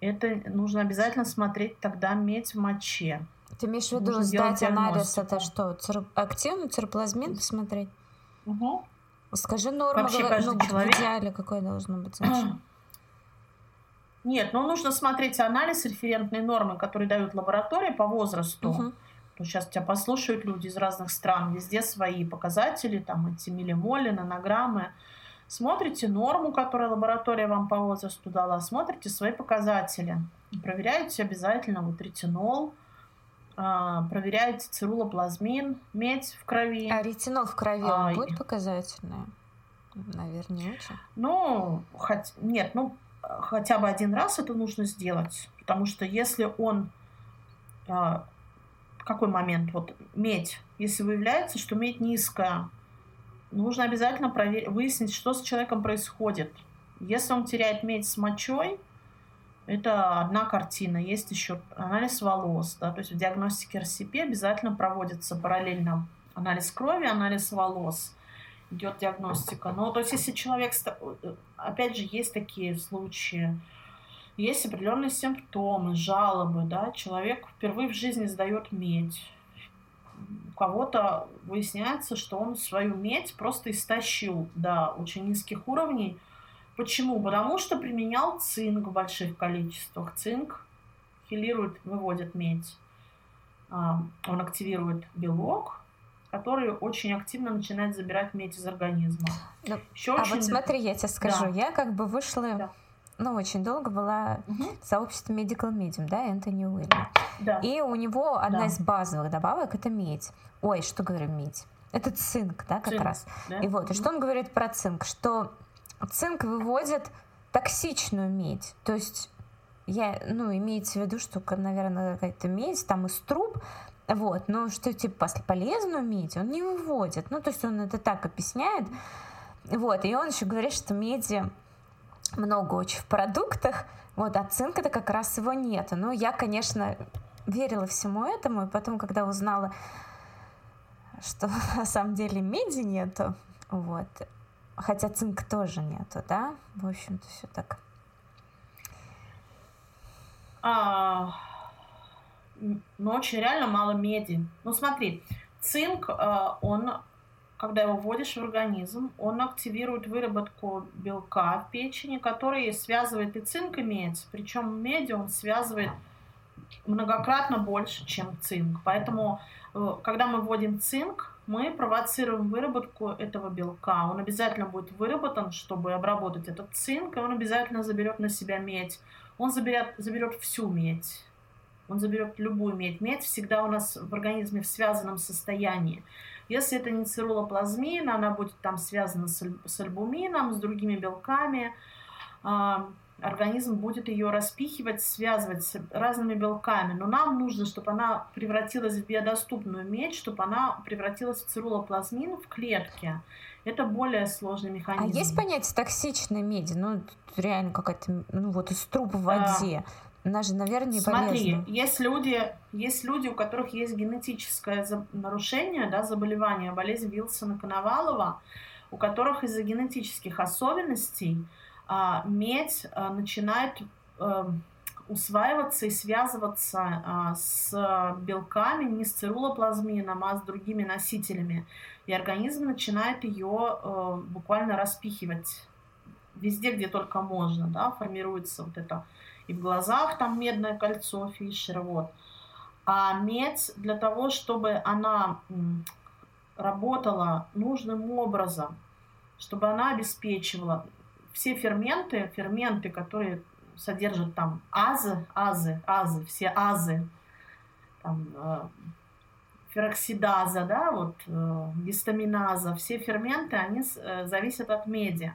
это нужно обязательно смотреть тогда медь в моче. Ты имеешь в виду нужно сдать анализ, это что, цир... активный цирплазмин посмотреть? Угу. Скажи норму, Вообще, ну, человек... в идеале какой должно быть <clears throat> значение? Нет, ну нужно смотреть анализ референтной нормы, которые дают лаборатории по возрасту. Угу. Сейчас тебя послушают люди из разных стран, везде свои показатели, там эти миллимоли, нанограммы. Смотрите норму, которую лаборатория вам по возрасту дала, смотрите свои показатели. Проверяете обязательно вот ретинол, а, проверяете цирулоплазмин, медь в крови. А ретинол в крови а, будет показательный? Наверное, не очень. Ну, хоть, нет, ну, хотя бы один раз это нужно сделать, потому что если он а, какой момент вот медь, если выявляется, что медь низкая, нужно обязательно проверить, выяснить, что с человеком происходит. Если он теряет медь с мочой, это одна картина. Есть еще анализ волос. Да, то есть в диагностике РСП обязательно проводится параллельно анализ крови, анализ волос идет диагностика. Но то есть если человек, опять же, есть такие случаи, есть определенные симптомы, жалобы, да, человек впервые в жизни сдает медь. У кого-то выясняется, что он свою медь просто истощил до очень низких уровней. Почему? Потому что применял цинк в больших количествах. Цинк хилирует, выводит медь. А, он активирует белок, который очень активно начинает забирать медь из организма. Ну, Еще а очень... вот смотри, я тебе скажу, да. я как бы вышла, да. ну, очень долго была угу. в сообществе Medical Medium, да, Энтони Уилли. Да. И у него одна да. из базовых добавок — это медь. Ой, что говорю, медь? Это цинк, да, как цинк, раз. Да? И вот, и что он говорит про цинк? Что цинк выводит токсичную медь. То есть я, ну, имеется в виду, что, наверное, какая-то медь там из труб, вот, но что типа полезную медь он не выводит. Ну, то есть он это так объясняет. Вот, и он еще говорит, что меди много очень в продуктах, вот, цинка-то как раз его нет. Ну, я, конечно, верила всему этому, и потом, когда узнала, что <laughs> на самом деле меди нету, вот, хотя цинк тоже нету, да, в общем-то, все так. А, ну, очень реально мало меди. Ну, смотри, цинк, а, он когда его вводишь в организм, он активирует выработку белка в печени, который связывает и цинк, и медь. Причем медь он связывает многократно больше, чем цинк. Поэтому, э, когда мы вводим цинк, мы провоцируем выработку этого белка. Он обязательно будет выработан, чтобы обработать этот цинк, и он обязательно заберет на себя медь. Он заберет, заберет всю медь. Он заберет любую медь. Медь всегда у нас в организме в связанном состоянии. Если это не цирулоплазмин, она будет там связана с, альбумином, с другими белками. А, организм будет ее распихивать, связывать с разными белками. Но нам нужно, чтобы она превратилась в биодоступную медь, чтобы она превратилась в цирулоплазмин в клетке. Это более сложный механизм. А есть понятие токсичной меди? Ну, реально какая-то, ну вот из труб в воде. А, она же, наверное, не Смотри, полезна. есть люди, есть люди, у которых есть генетическое нарушение, да, заболевание, болезнь Вилсона-Коновалова, у которых из-за генетических особенностей а, медь а, начинает а, усваиваться и связываться а, с белками не с цирулоплазмином, а с другими носителями. И организм начинает ее а, буквально распихивать везде, где только можно, да, формируется вот это и в глазах там медное кольцо Фишера, вот. А медь для того, чтобы она работала нужным образом, чтобы она обеспечивала все ферменты, ферменты, которые содержат там азы, азы, азы, все азы, там, э, фероксидаза, да, вот, э, гистаминаза, все ферменты, они э, зависят от меди.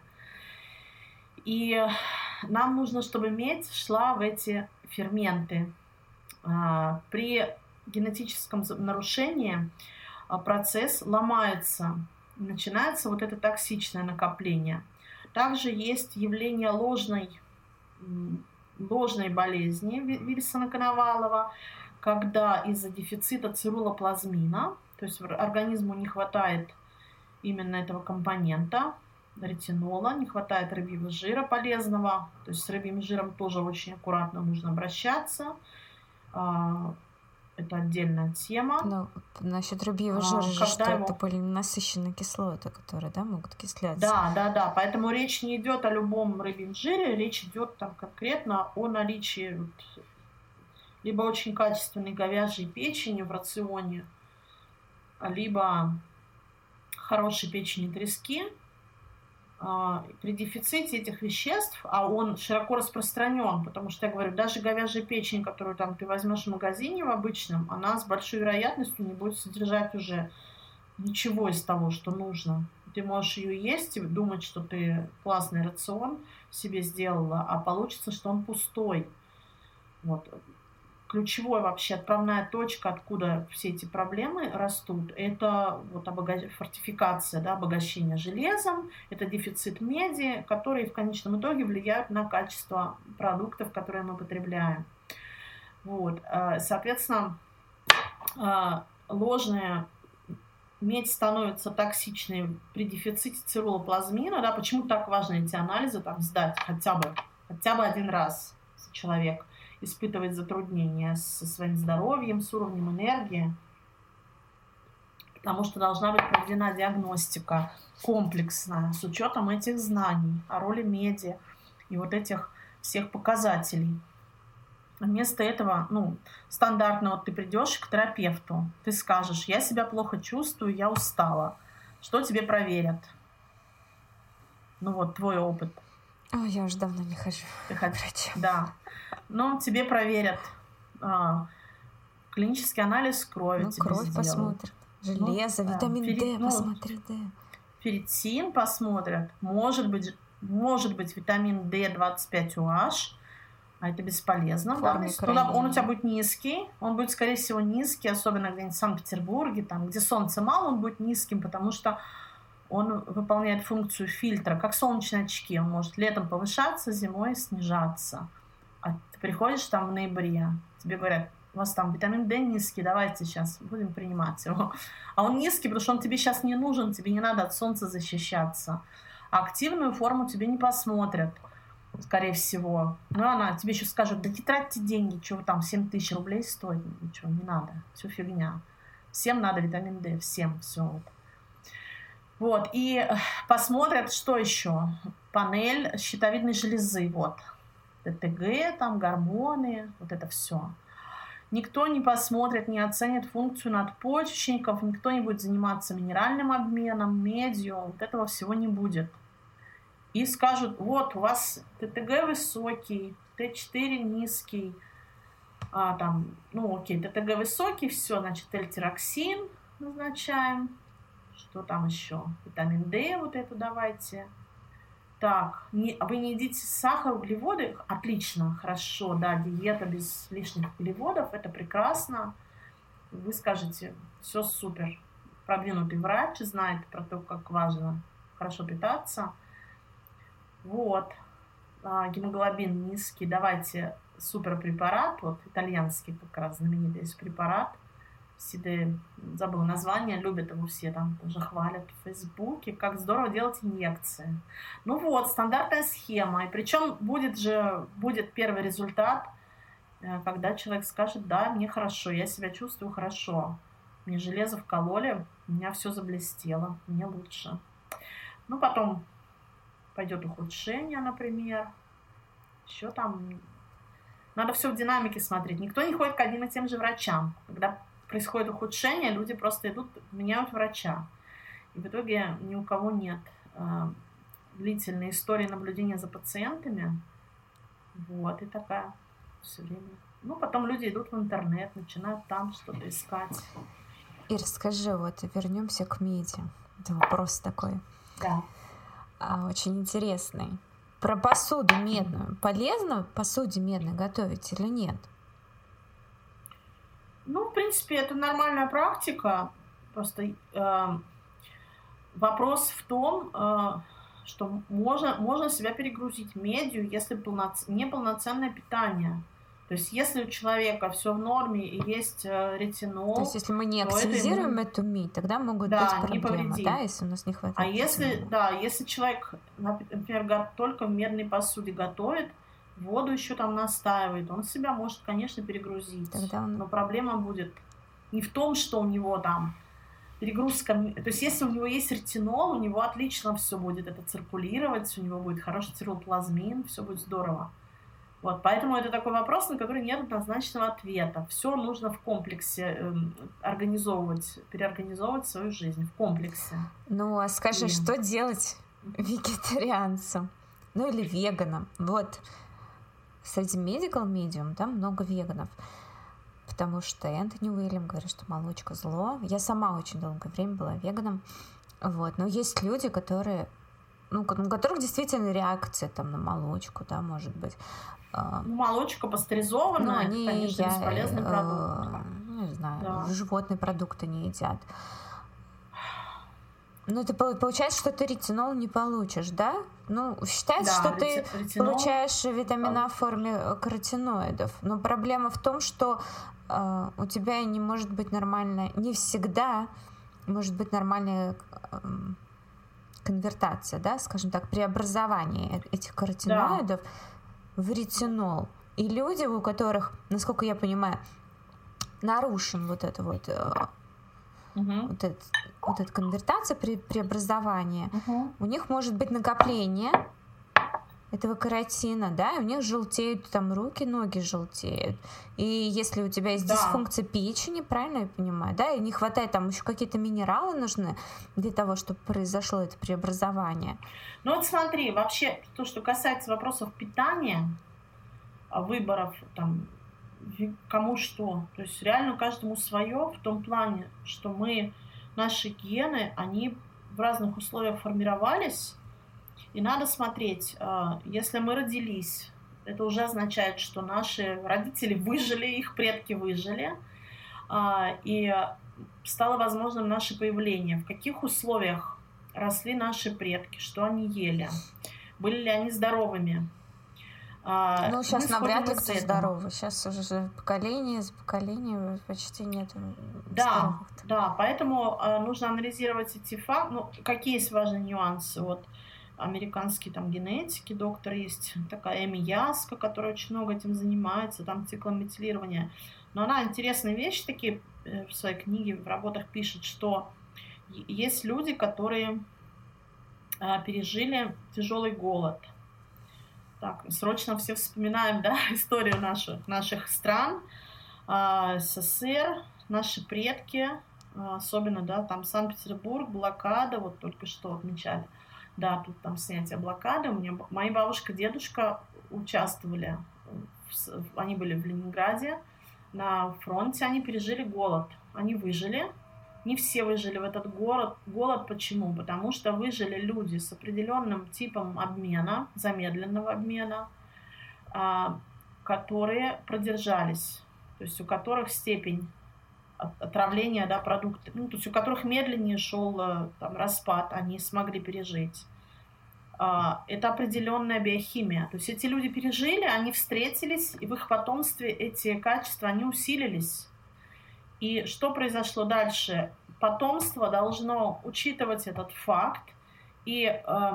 И нам нужно, чтобы медь шла в эти ферменты. А, при генетическом нарушении а, процесс ломается, начинается вот это токсичное накопление. Также есть явление ложной, ложной болезни Вильсона-Коновалова, когда из-за дефицита цирулоплазмина, то есть организму не хватает именно этого компонента, ретинола, не хватает рыбьего жира полезного. То есть с рыбьим жиром тоже очень аккуратно нужно обращаться. А, это отдельная тема. Ну, насчет рыбьего жира а, что его... это полиненасыщенные кислоты, которые да, могут кисляться. Да, да, да. Поэтому речь не идет о любом рыбьем жире, речь идет там конкретно о наличии либо очень качественной говяжьей печени в рационе, либо хорошей печени трески, а, при дефиците этих веществ, а он широко распространен, потому что я говорю, даже говяжья печень, которую там ты возьмешь в магазине в обычном, она с большой вероятностью не будет содержать уже ничего из того, что нужно. Ты можешь ее есть и думать, что ты классный рацион себе сделала, а получится, что он пустой. Вот ключевой вообще отправная точка, откуда все эти проблемы растут, это вот обога... фортификация, да, обогащение железом, это дефицит меди, которые в конечном итоге влияют на качество продуктов, которые мы потребляем. Вот. Э, соответственно, э, ложная медь становится токсичной при дефиците цирулоплазмина. Да, почему так важно эти анализы там сдать хотя бы, хотя бы один раз человек – испытывает затруднения со своим здоровьем, с уровнем энергии, потому что должна быть проведена диагностика комплексная с учетом этих знаний о роли меди и вот этих всех показателей. Вместо этого, ну, стандартно вот ты придешь к терапевту, ты скажешь, я себя плохо чувствую, я устала. Что тебе проверят? Ну вот, твой опыт. О, я уже давно не хожу. Ты ходишь? Да но тебе проверят а, клинический анализ крови. Ну, кровь сделают. посмотрят, железо, ну, витамин Ферри... D, ну, посмотри, D. Ферритин посмотрят, может быть, может быть витамин D25OH, а это бесполезно. Да? Туда, он у тебя будет низкий, он будет, скорее всего, низкий, особенно где-нибудь в Санкт-Петербурге, там, где солнца мало, он будет низким, потому что он выполняет функцию фильтра, как солнечные очки. Он может летом повышаться, зимой снижаться. А ты приходишь там в ноябре, тебе говорят, у вас там витамин D низкий, давайте сейчас будем принимать его. А он низкий, потому что он тебе сейчас не нужен, тебе не надо от солнца защищаться. А активную форму тебе не посмотрят скорее всего. Ну, она тебе еще скажет, да не тратьте деньги, что там, 7 тысяч рублей стоит. Ничего, не надо, все фигня. Всем надо витамин D, всем все. Вот, и посмотрят, что еще. Панель щитовидной железы, вот. ТТГ, там гормоны, вот это все. Никто не посмотрит, не оценит функцию надпочечников, никто не будет заниматься минеральным обменом, медью, вот этого всего не будет и скажут, вот у вас ТТГ высокий, Т4 низкий, а, там, ну окей, ТТГ высокий, все, значит, эльтироксин назначаем. Что там еще? Витамин D вот эту давайте. Так, не, вы не едите сахар, углеводы? Отлично, хорошо, да, диета без лишних углеводов, это прекрасно. Вы скажете, все супер. Продвинутый врач знает про то, как важно хорошо питаться – вот, а, гемоглобин низкий, давайте суперпрепарат, вот итальянский как раз знаменитый есть препарат, Сиды, забыл название, любят его все, там тоже хвалят в Фейсбуке, как здорово делать инъекции. Ну вот, стандартная схема, и причем будет же, будет первый результат, э, когда человек скажет, да, мне хорошо, я себя чувствую хорошо, мне железо вкололи, у меня все заблестело, мне лучше. Ну, потом пойдет ухудшение, например. Еще там... Надо все в динамике смотреть. Никто не ходит к одним и тем же врачам. Когда происходит ухудшение, люди просто идут, меняют врача. И в итоге ни у кого нет э, длительной истории наблюдения за пациентами. Вот, и такая все время. Ну, потом люди идут в интернет, начинают там что-то искать. И расскажи, вот вернемся к меди. Это вопрос такой. Да а, очень интересный. Про посуду медную. Полезно посуде медной готовить или нет? Ну, в принципе, это нормальная практика. Просто э, вопрос в том, э, что можно, можно себя перегрузить медью, если полноц... неполноценное питание. То есть, если у человека все в норме и есть э, ретинол... То есть, если мы не активизируем ему... эту медь, тогда могут да, быть проблемы, да, если у нас не хватает А если, да, если человек, например, только в медной посуде готовит, воду еще там настаивает, он себя может, конечно, перегрузить. Тогда он... Но проблема будет не в том, что у него там перегрузка. То есть, если у него есть ретинол, у него отлично все будет это циркулировать, у него будет хороший циркулоплазмин, все будет здорово. Вот, поэтому это такой вопрос, на который нет однозначного ответа. Все нужно в комплексе э, организовывать, переорганизовывать свою жизнь в комплексе. Ну, а скажи, И... что делать вегетарианцам? Ну или веганам? Вот среди medical medium там много веганов. Потому что Энтони Уильям говорит, что молочка зло. Я сама очень долгое время была веганом. Вот. Но есть люди, которые ну, у которых действительно реакция там на молочку, да, может быть. А, ну, молочка пастеризованная, ну, они, конечно, я, бесполезный э, продукт. Не знаю, да. животные продукты не едят. Ну, ты получается, что ты ретинол не получишь, да? Ну, считается, да, что ты ретинол... получаешь витамина в форме каротиноидов. Но проблема в том, что э, у тебя не может быть нормальная, не всегда может быть нормальная э, конвертация, да, скажем так, преобразование этих каротиноидов. Да в ретинол. И люди, у которых, насколько я понимаю, нарушен вот это вот, угу. вот, это, вот эта конвертация при преобразование, угу. у них может быть накопление этого каротина, да, и у них желтеют там руки, ноги желтеют. И если у тебя есть да. дисфункция печени, правильно я понимаю, да, и не хватает там еще какие-то минералы нужны для того, чтобы произошло это преобразование. Ну вот смотри, вообще то, что касается вопросов питания, выборов там кому что, то есть реально каждому свое в том плане, что мы наши гены, они в разных условиях формировались, И надо смотреть, а, если мы родились, это уже означает, что наши родители выжили, их предки выжили, а, и стало возможным наше появление. В каких условиях росли наши предки, что они ели, были ли они здоровыми, а, ну, сейчас навряд ли кто здоровый. Сейчас уже поколение за поколением почти нет Да, да, поэтому э, нужно анализировать эти факты. Ну, какие есть важные нюансы? Вот американские там генетики, доктор есть такая Эми Яска, которая очень много этим занимается, там циклом метилирования. Но она интересные вещи такие э, в своей книге, в работах пишет, что есть люди, которые э, пережили тяжелый голод – так, срочно все вспоминаем, да, <laughs> историю наших, наших стран, а, СССР, наши предки, а, особенно, да, там Санкт-Петербург, блокада, вот только что отмечали, да, тут там снятие блокады, у меня мои бабушка, дедушка участвовали, в, они были в Ленинграде, на фронте, они пережили голод, они выжили, не все выжили в этот город. голод. Почему? Потому что выжили люди с определенным типом обмена, замедленного обмена, а, которые продержались, то есть у которых степень отравления да, продукта, ну, то есть у которых медленнее шел э, там, распад, они смогли пережить. А, это определенная биохимия. То есть эти люди пережили, они встретились, и в их потомстве эти качества, они усилились. И что произошло дальше? Потомство должно учитывать этот факт. И э,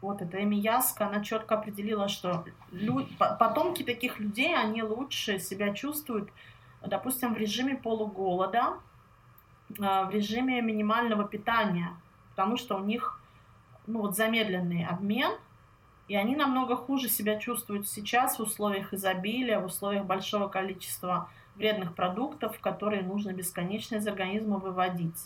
вот эта Эми Яска, она четко определила, что лю- потомки таких людей, они лучше себя чувствуют, допустим, в режиме полуголода, э, в режиме минимального питания, потому что у них ну, вот замедленный обмен, и они намного хуже себя чувствуют сейчас в условиях изобилия, в условиях большого количества вредных продуктов, которые нужно бесконечно из организма выводить.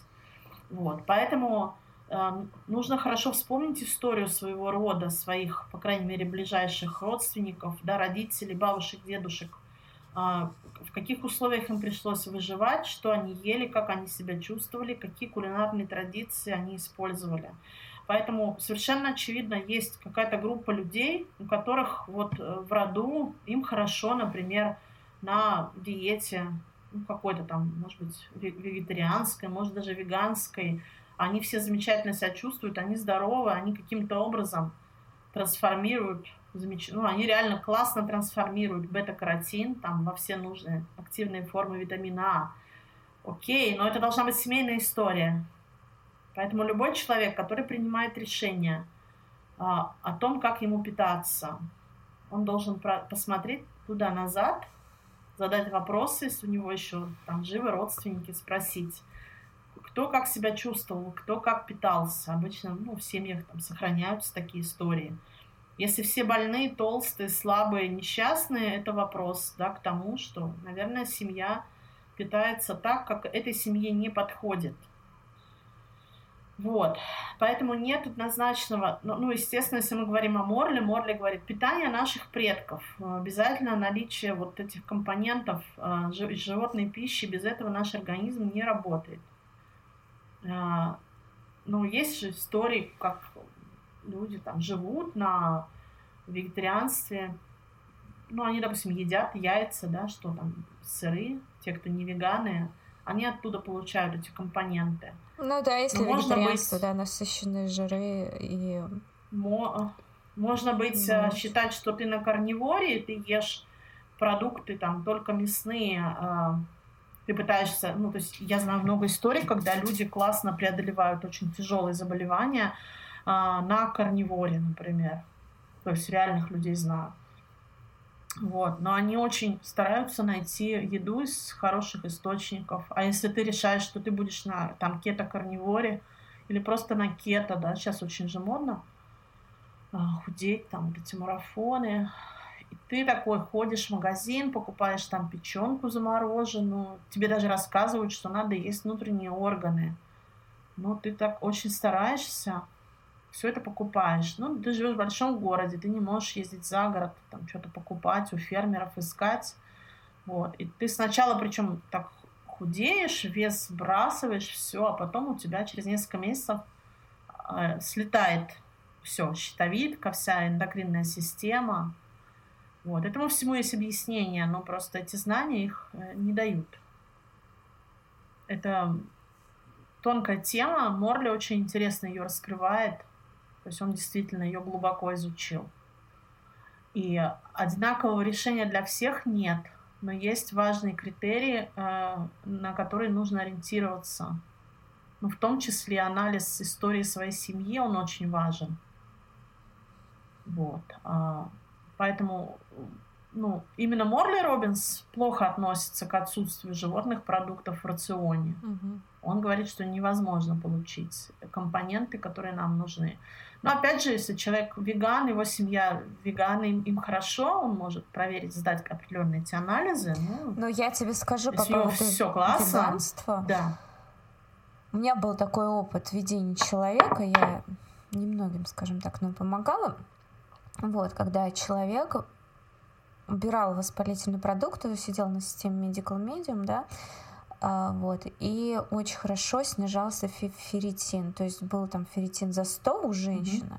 Вот. Поэтому э, нужно хорошо вспомнить историю своего рода, своих, по крайней мере, ближайших родственников, да, родителей, бабушек, дедушек, э, в каких условиях им пришлось выживать, что они ели, как они себя чувствовали, какие кулинарные традиции они использовали. Поэтому совершенно очевидно, есть какая-то группа людей, у которых вот э, в роду им хорошо, например, на диете ну, какой-то там, может быть, вегетарианской, может даже веганской. Они все замечательно себя чувствуют, они здоровы, они каким-то образом трансформируют, замеч... ну, они реально классно трансформируют бета-каротин там во все нужные активные формы витамина А. Окей, но это должна быть семейная история. Поэтому любой человек, который принимает решение а, о том, как ему питаться, он должен посмотреть туда назад задать вопросы, если у него еще там живы родственники, спросить, кто как себя чувствовал, кто как питался. Обычно ну, в семьях там сохраняются такие истории. Если все больные, толстые, слабые, несчастные, это вопрос да, к тому, что, наверное, семья питается так, как этой семье не подходит – вот. Поэтому нет однозначного, ну, ну, естественно, если мы говорим о Морле, Морли говорит, питание наших предков, обязательно наличие вот этих компонентов э, животной пищи, без этого наш организм не работает. Э, ну, есть же истории, как люди там живут на вегетарианстве, ну, они, допустим, едят яйца, да, что там, сыры, те, кто не веганы, они оттуда получают эти компоненты. Ну да, если Но вегетарианство, быть... да, насыщенные жиры и... Мо... Можно быть, да. Э, считать, что ты на карниворе, ты ешь продукты там только мясные, а, ты пытаешься, ну, то есть я знаю много историй, когда люди классно преодолевают очень тяжелые заболевания а, на карниворе, например. То есть реальных людей знаю. Вот. Но они очень стараются найти еду из хороших источников. А если ты решаешь, что ты будешь на там кето-карниворе или просто на кето, да, сейчас очень же модно а, худеть, там эти марафоны. И ты такой ходишь в магазин, покупаешь там печенку замороженную, тебе даже рассказывают, что надо есть внутренние органы. Но ты так очень стараешься, все это покупаешь. Ну, ты живешь в большом городе, ты не можешь ездить за город, там что-то покупать, у фермеров искать. Вот. И ты сначала, причем так худеешь, вес сбрасываешь, все, а потом у тебя через несколько месяцев э, слетает все, щитовидка, вся эндокринная система. Вот. Этому всему есть объяснение, но просто эти знания их э, не дают. Это тонкая тема, Морли очень интересно ее раскрывает, то есть он действительно ее глубоко изучил. И одинакового решения для всех нет, но есть важные критерии, э, на которые нужно ориентироваться. Ну, в том числе анализ истории своей семьи, он очень важен. Вот. А, поэтому ну, именно Морли Робинс плохо относится к отсутствию животных продуктов в рационе. Угу. Он говорит, что невозможно получить компоненты, которые нам нужны. Но опять же, если человек веган, его семья веган, им, им хорошо, он может проверить, сдать определенные эти анализы. Ну, Но я тебе скажу по поводу все классно, веганства. Да. У меня был такой опыт ведения человека, я немногим, скажем так, но помогала. Вот, когда человек убирал воспалительный продукт, сидел на системе Medical Medium, да, вот, и очень хорошо снижался ферритин, то есть был там ферритин за 100 у женщины,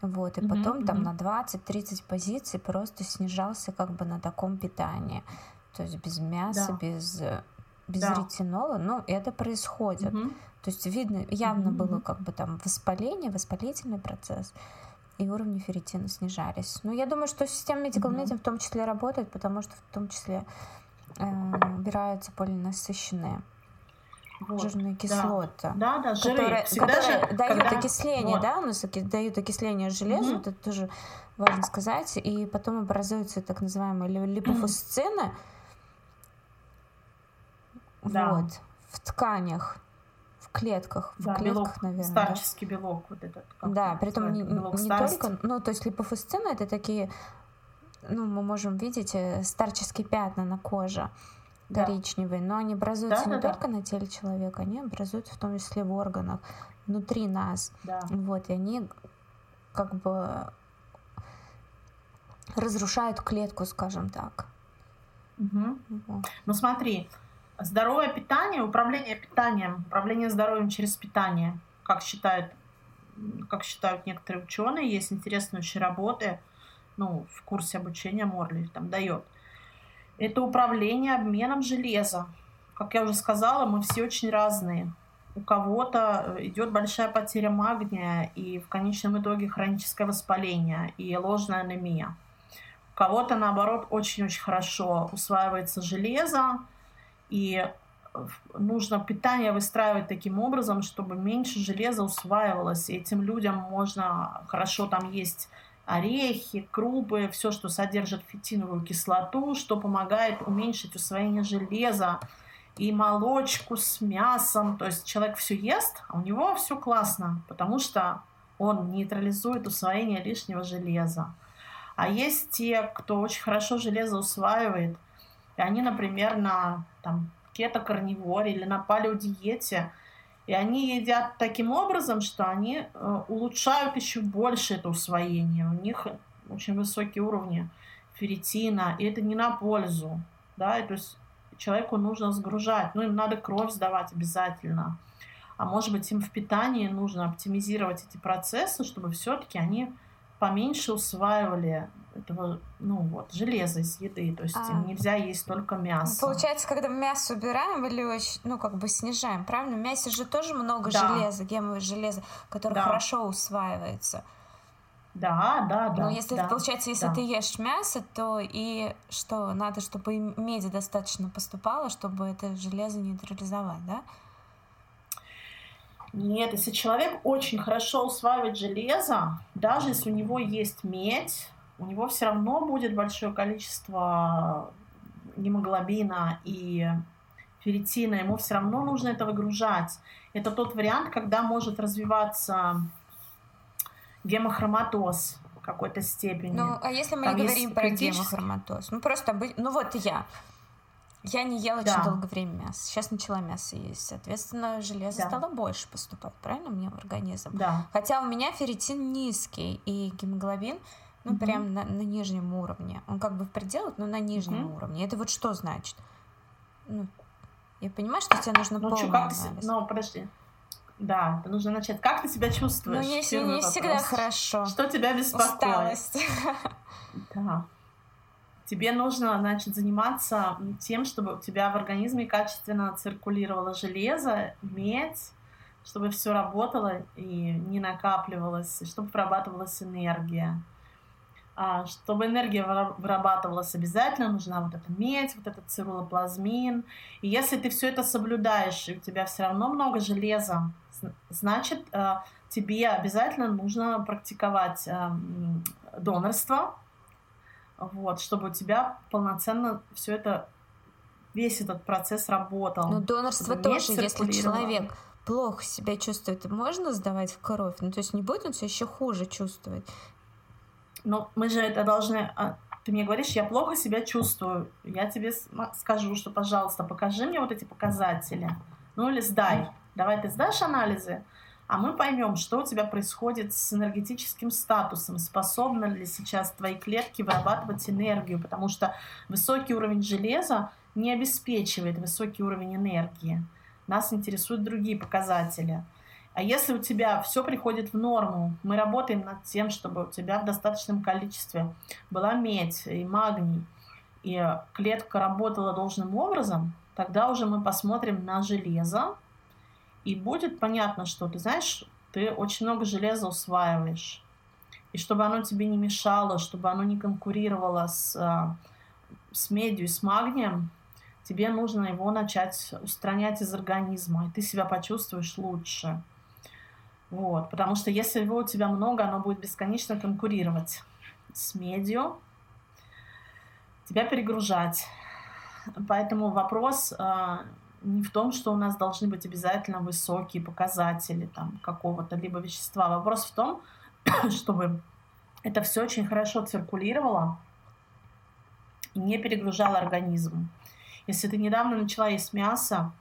mm-hmm. вот, и потом mm-hmm. там на 20-30 позиций просто снижался как бы на таком питании, то есть без мяса, да. без без да. ретинола, ну, это происходит. Угу. То есть видно, явно угу. было как бы там воспаление, воспалительный процесс и уровни ферритина снижались. Но я думаю, что система Medical Medium в том числе работает, потому что в том числе э, убираются полинасыщенные вот, жирные кислоты, да, да, жиры. которые, которые же, дают когда... окисление, вот. да, у нас дают окисление железу, угу. это тоже важно сказать, и потом образуются так называемые липофусцины, да. вот, в тканях клетках, да, в клетках, белок, наверное. Старческий да? белок вот этот. Да, при этом не, не только, ну, то есть липофусцины это такие, ну, мы можем видеть э, старческие пятна на коже да. коричневые, но они образуются да, не да, только да. на теле человека, они образуются в том числе в органах, внутри нас. Да. Вот, и они как бы разрушают клетку, скажем так. Угу. Вот. Ну смотри, Здоровое питание, управление питанием, управление здоровьем через питание, как считают, как считают некоторые ученые, есть интересные очень работы, ну, в курсе обучения Морли там дает. Это управление обменом железа. Как я уже сказала, мы все очень разные. У кого-то идет большая потеря магния и в конечном итоге хроническое воспаление и ложная анемия. У кого-то, наоборот, очень-очень хорошо усваивается железо, и нужно питание выстраивать таким образом, чтобы меньше железа усваивалось. И этим людям можно хорошо там есть орехи, крупы, все, что содержит фитиновую кислоту, что помогает уменьшить усвоение железа, и молочку с мясом. То есть человек все ест, а у него все классно, потому что он нейтрализует усвоение лишнего железа. А есть те, кто очень хорошо железо усваивает – и они, например, на там, кето-карниворе или на палеодиете, и они едят таким образом, что они э, улучшают еще больше это усвоение. У них очень высокие уровни ферритина, и это не на пользу. Да? И, то есть человеку нужно сгружать, ну им надо кровь сдавать обязательно. А может быть им в питании нужно оптимизировать эти процессы, чтобы все-таки они поменьше усваивали этого, ну вот, железа из еды. То есть а, нельзя есть только мясо. Получается, когда мясо убираем или ну как бы снижаем, правильно? В мясе же тоже много да. железа, гемовое железо, которое да. хорошо усваивается. Да, да, да. Но если, да, получается, если да. ты ешь мясо, то и что, надо, чтобы меди достаточно поступало, чтобы это железо нейтрализовать, да? Нет, если человек очень хорошо усваивает железо, даже если у него есть медь, у него все равно будет большое количество гемоглобина и ферритина, ему все равно нужно это выгружать. Это тот вариант, когда может развиваться гемохроматоз в какой-то степени. Ну, а если мы Там не говорим про критический... гемохроматоз? Ну, просто, ну вот я. Я не ела да. очень долгое время мясо. Сейчас начала мясо есть. Соответственно, железо да. стало больше поступать, правильно, мне в организм? Да. Хотя у меня ферритин низкий, и гемоглобин ну, угу. прям на, на нижнем уровне. Он как бы в пределах, но на нижнем угу. уровне. Это вот что значит? Ну, я понимаю, что тебе нужно ну, полный что, как анализ. Ну, подожди. Да, это нужно начать. Как ты себя чувствуешь? Ну, не, не всегда хорошо. Что тебя беспокоит? Усталость. <laughs> Да. Тебе нужно, значит, заниматься тем, чтобы у тебя в организме качественно циркулировало железо, медь, чтобы все работало и не накапливалось, чтобы вырабатывалась энергия. А чтобы энергия вырабатывалась обязательно, нужна вот эта медь, вот этот цирулоплазмин. И если ты все это соблюдаешь, и у тебя все равно много железа, значит, э, тебе обязательно нужно практиковать э, донорство, вот, чтобы у тебя полноценно все это, весь этот процесс работал. Но донорство тоже, если человек плохо себя чувствует, можно сдавать в кровь? Ну, то есть не будет он все еще хуже чувствовать? Но мы же это должны... А, ты мне говоришь, я плохо себя чувствую. Я тебе скажу, что, пожалуйста, покажи мне вот эти показатели. Ну или сдай. Давай ты сдашь анализы, а мы поймем, что у тебя происходит с энергетическим статусом, способны ли сейчас твои клетки вырабатывать энергию, потому что высокий уровень железа не обеспечивает высокий уровень энергии. Нас интересуют другие показатели. А если у тебя все приходит в норму, мы работаем над тем, чтобы у тебя в достаточном количестве была медь и магний, и клетка работала должным образом, тогда уже мы посмотрим на железо, и будет понятно, что ты знаешь, ты очень много железа усваиваешь. И чтобы оно тебе не мешало, чтобы оно не конкурировало с, а, с медью и с магнием, тебе нужно его начать устранять из организма, и ты себя почувствуешь лучше. Вот, потому что если его у тебя много, оно будет бесконечно конкурировать с медью, тебя перегружать. Поэтому вопрос э, не в том, что у нас должны быть обязательно высокие показатели там, какого-то либо вещества. Вопрос в том, <clears throat> чтобы это все очень хорошо циркулировало и не перегружало организм. Если ты недавно начала есть мясо,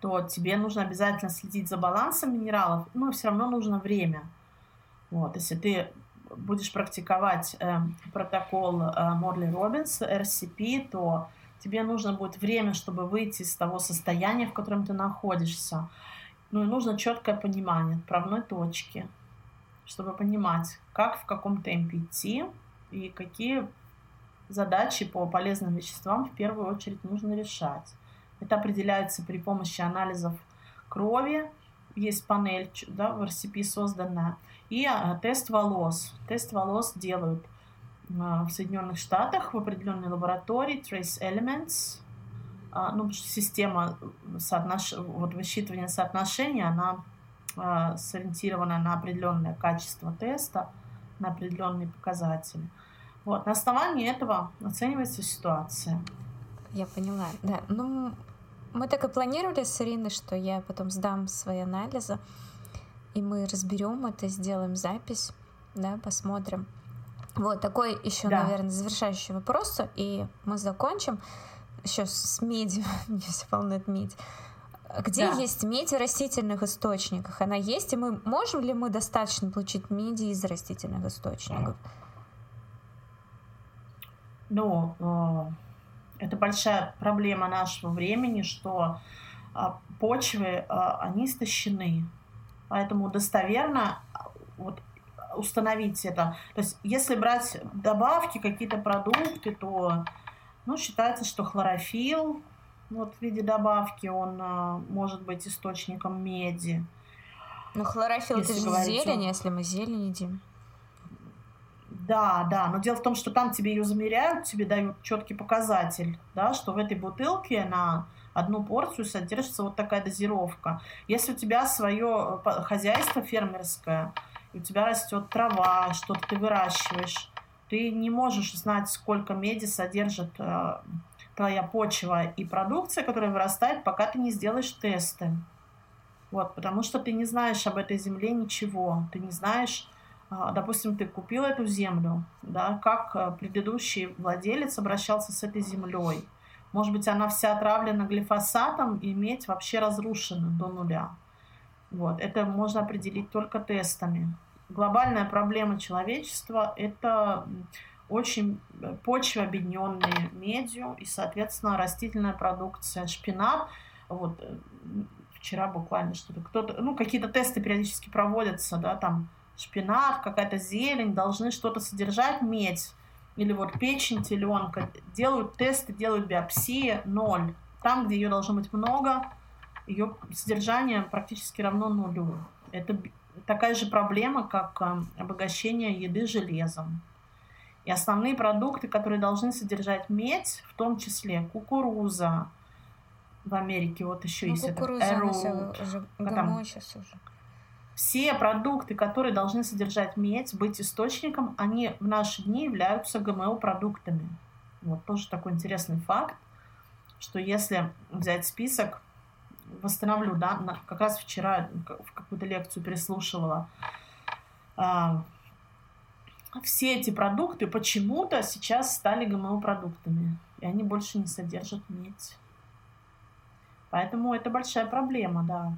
то тебе нужно обязательно следить за балансом минералов, но все равно нужно время. Вот, если ты будешь практиковать э, протокол э, Морли Робинс, RCP, то тебе нужно будет время, чтобы выйти из того состояния, в котором ты находишься. Ну и нужно четкое понимание отправной точки, чтобы понимать, как в каком темпе идти и какие задачи по полезным веществам в первую очередь нужно решать. Это определяется при помощи анализов крови. Есть панель да, в RCP созданная. И а, тест волос. Тест волос делают а, в Соединенных Штатах в определенной лаборатории Trace Elements. А, ну, система соотнош... вот, высчитывания соотношения, она сориентирована на определенное качество теста, на определенные показатели. Вот. На основании этого оценивается ситуация. Я поняла. Да. Ну, мы так и планировали с Ириной, что я потом сдам свои анализы, и мы разберем это, сделаем запись, да, посмотрим. Вот такой еще, да. наверное, завершающий вопрос, и мы закончим еще с медью, <laughs> мне все волнует медь. Где да. есть медь в растительных источниках? Она есть, и мы можем ли мы достаточно получить меди из растительных источников? Ну, э, это большая проблема нашего времени, что а, почвы, а, они истощены. Поэтому достоверно вот, установить это. То есть, если брать добавки, какие-то продукты, то ну, считается, что хлорофилл вот, в виде добавки, он а, может быть источником меди. Ну, хлорофилл это же зелень, если мы зелень едим. Да, да, но дело в том, что там тебе ее замеряют, тебе дают четкий показатель, да, что в этой бутылке на одну порцию содержится вот такая дозировка. Если у тебя свое э, хозяйство фермерское, и у тебя растет трава, что-то ты выращиваешь, ты не можешь знать, сколько меди содержит э, твоя почва и продукция, которая вырастает, пока ты не сделаешь тесты. Вот, потому что ты не знаешь об этой земле ничего, ты не знаешь, допустим, ты купил эту землю, да, как э, предыдущий владелец обращался с этой землей. Может быть, она вся отравлена глифосатом и медь вообще разрушена до нуля. Вот. Это можно определить только тестами. Глобальная проблема человечества – это очень э, почва, объединенные медью, и, соответственно, растительная продукция, шпинат. Вот. Э, вчера буквально что-то, кто-то, ну, какие-то тесты периодически проводятся, да, там шпинат, какая-то зелень, должны что-то содержать, медь, или вот печень, теленка, делают тесты, делают биопсии, ноль. Там, где ее должно быть много, ее содержание практически равно нулю. Это такая же проблема, как э, обогащение еды железом. И основные продукты, которые должны содержать медь, в том числе кукуруза, в Америке вот еще ну, есть этот Arrowroot, уже, ГМО сейчас уже. Все продукты, которые должны содержать медь, быть источником, они в наши дни являются ГМО-продуктами. Вот тоже такой интересный факт, что если взять список, восстановлю, да, как раз вчера в какую-то лекцию переслушивала, а, все эти продукты почему-то сейчас стали ГМО-продуктами, и они больше не содержат медь. Поэтому это большая проблема, да.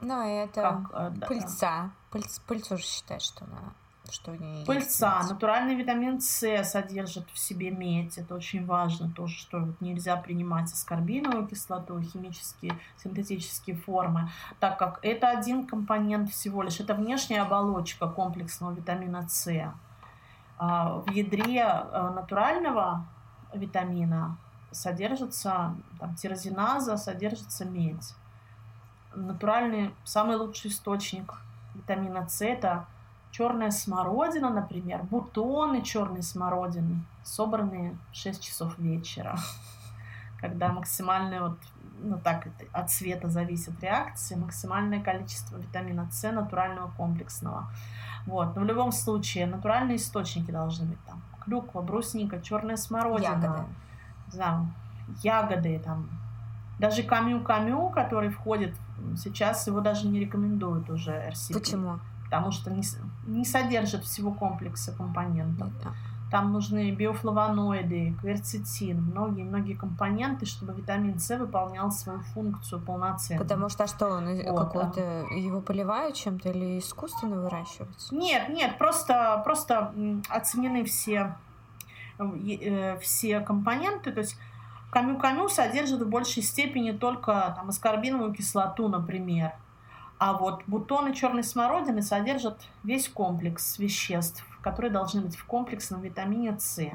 Ну, это как, э, да, пыльца. Пыльц, пыльцу же считают, что она что в ней Пыльца, есть. натуральный витамин С содержит в себе медь. Это очень важно тоже, что нельзя принимать аскорбиновую кислоту, химические, синтетические формы, так как это один компонент всего лишь. Это внешняя оболочка комплексного витамина С. А в ядре э, натурального витамина содержится там, тирозиназа, содержится медь. Натуральный, самый лучший источник витамина С это черная смородина, например, бутоны черной смородины, собранные в 6 часов вечера, <laughs> когда максимальное, вот, ну так, от цвета зависит реакция, максимальное количество витамина С натурального комплексного. Вот. Но в любом случае натуральные источники должны быть там. Клюква, брусника, черная смородина. Ягоды знаю, ягоды, там, даже камю-камю, который входит, сейчас его даже не рекомендуют уже RCP. Почему? Потому что не, не содержит всего комплекса компонентов. Да. Там нужны биофлавоноиды, кверцетин, многие-многие компоненты, чтобы витамин С выполнял свою функцию полноценно. Потому что а что он вот, какой-то его поливают чем-то или искусственно выращивается? Нет, нет, просто просто оценены все Э, все компоненты, то есть камю-камю содержит в большей степени только там, аскорбиновую кислоту, например. А вот бутоны черной смородины содержат весь комплекс веществ, которые должны быть в комплексном витамине С.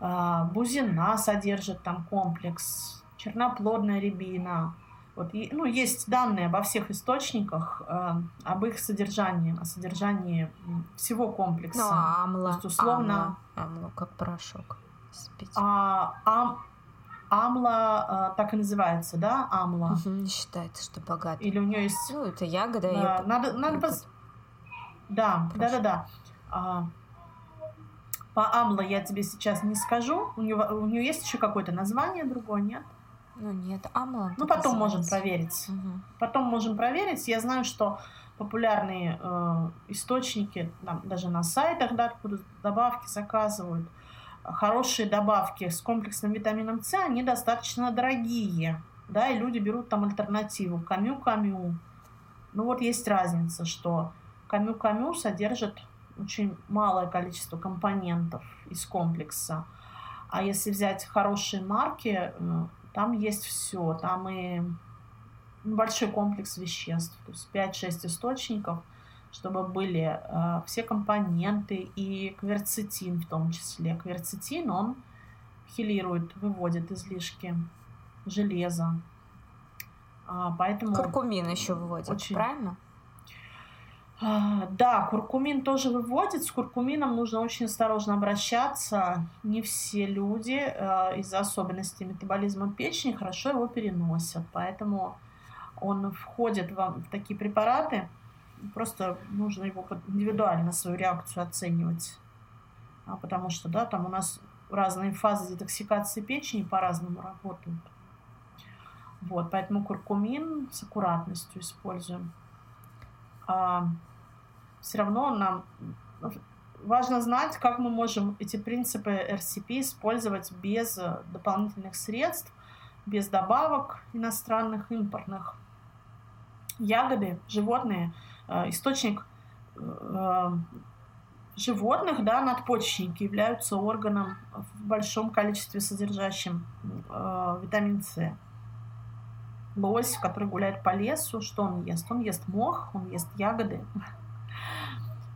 А, бузина содержит там комплекс, черноплодная рябина, вот, и, ну, есть данные обо всех источниках, э, об их содержании, о содержании всего комплекса. Ну, амла, То есть, условно, амла, амла как порошок. А, ам, амла э, так и называется, да, амла. Угу, считается, что богатый. Или у нее есть... Ну, это ягода. Да, надо, надо пос... Да, да, да, да. А, по амла я тебе сейчас не скажу. У нее, у нее есть еще какое-то название другое, нет? Ну нет, Амлан. Ну потом можем проверить. Угу. Потом можем проверить. Я знаю, что популярные э, источники, там, даже на сайтах, да, откуда добавки заказывают, хорошие добавки с комплексным витамином С, они достаточно дорогие, да, и люди берут там альтернативу камю-камю. Ну вот есть разница, что камю-камю содержит очень малое количество компонентов из комплекса. А если взять хорошие марки, э, там есть все, там и большой комплекс веществ, то есть 5-6 источников, чтобы были э, все компоненты и кверцетин в том числе. Кверцетин, он хилирует, выводит излишки железа. А, поэтому Куркумин еще выводит, очень... правильно? А, да, куркумин тоже выводит. С куркумином нужно очень осторожно обращаться. Не все люди э, из-за особенностей метаболизма печени хорошо его переносят. Поэтому он входит в, в такие препараты. Просто нужно его индивидуально свою реакцию оценивать. А, потому что да, там у нас разные фазы детоксикации печени по-разному работают. Вот, поэтому куркумин с аккуратностью используем. А, все равно нам важно знать, как мы можем эти принципы RCP использовать без дополнительных средств, без добавок иностранных, импортных. Ягоды, животные, источник э, животных, да, надпочечники являются органом в большом количестве содержащим витамин С. лось, который гуляет по лесу, что он ест? Он ест мох, он ест ягоды. <laughs>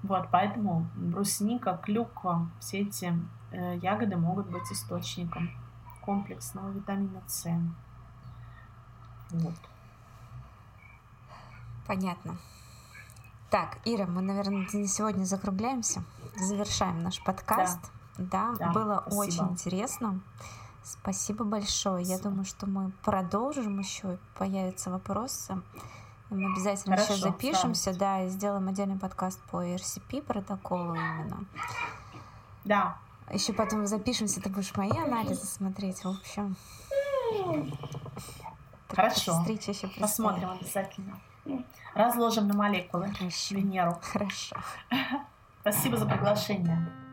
Вот, поэтому брусника, клюква, все эти э, ягоды могут быть источником комплексного витамина С. Вот. Понятно. Так, Ира, мы, наверное, на сегодня закругляемся, завершаем наш подкаст. Да, да, да было спасибо. очень интересно. Спасибо большое. Спасибо. Я думаю, что мы продолжим еще, появятся вопросы. Мы обязательно Хорошо, еще запишемся, да. да, и сделаем отдельный подкаст по RCP протоколу именно. Да. Еще потом запишемся, ты будешь мои анализы смотреть. В общем. Хорошо. Встреча еще Посмотрим обязательно. Разложим на молекулы Хорошо. Венеру. Хорошо. Спасибо за приглашение.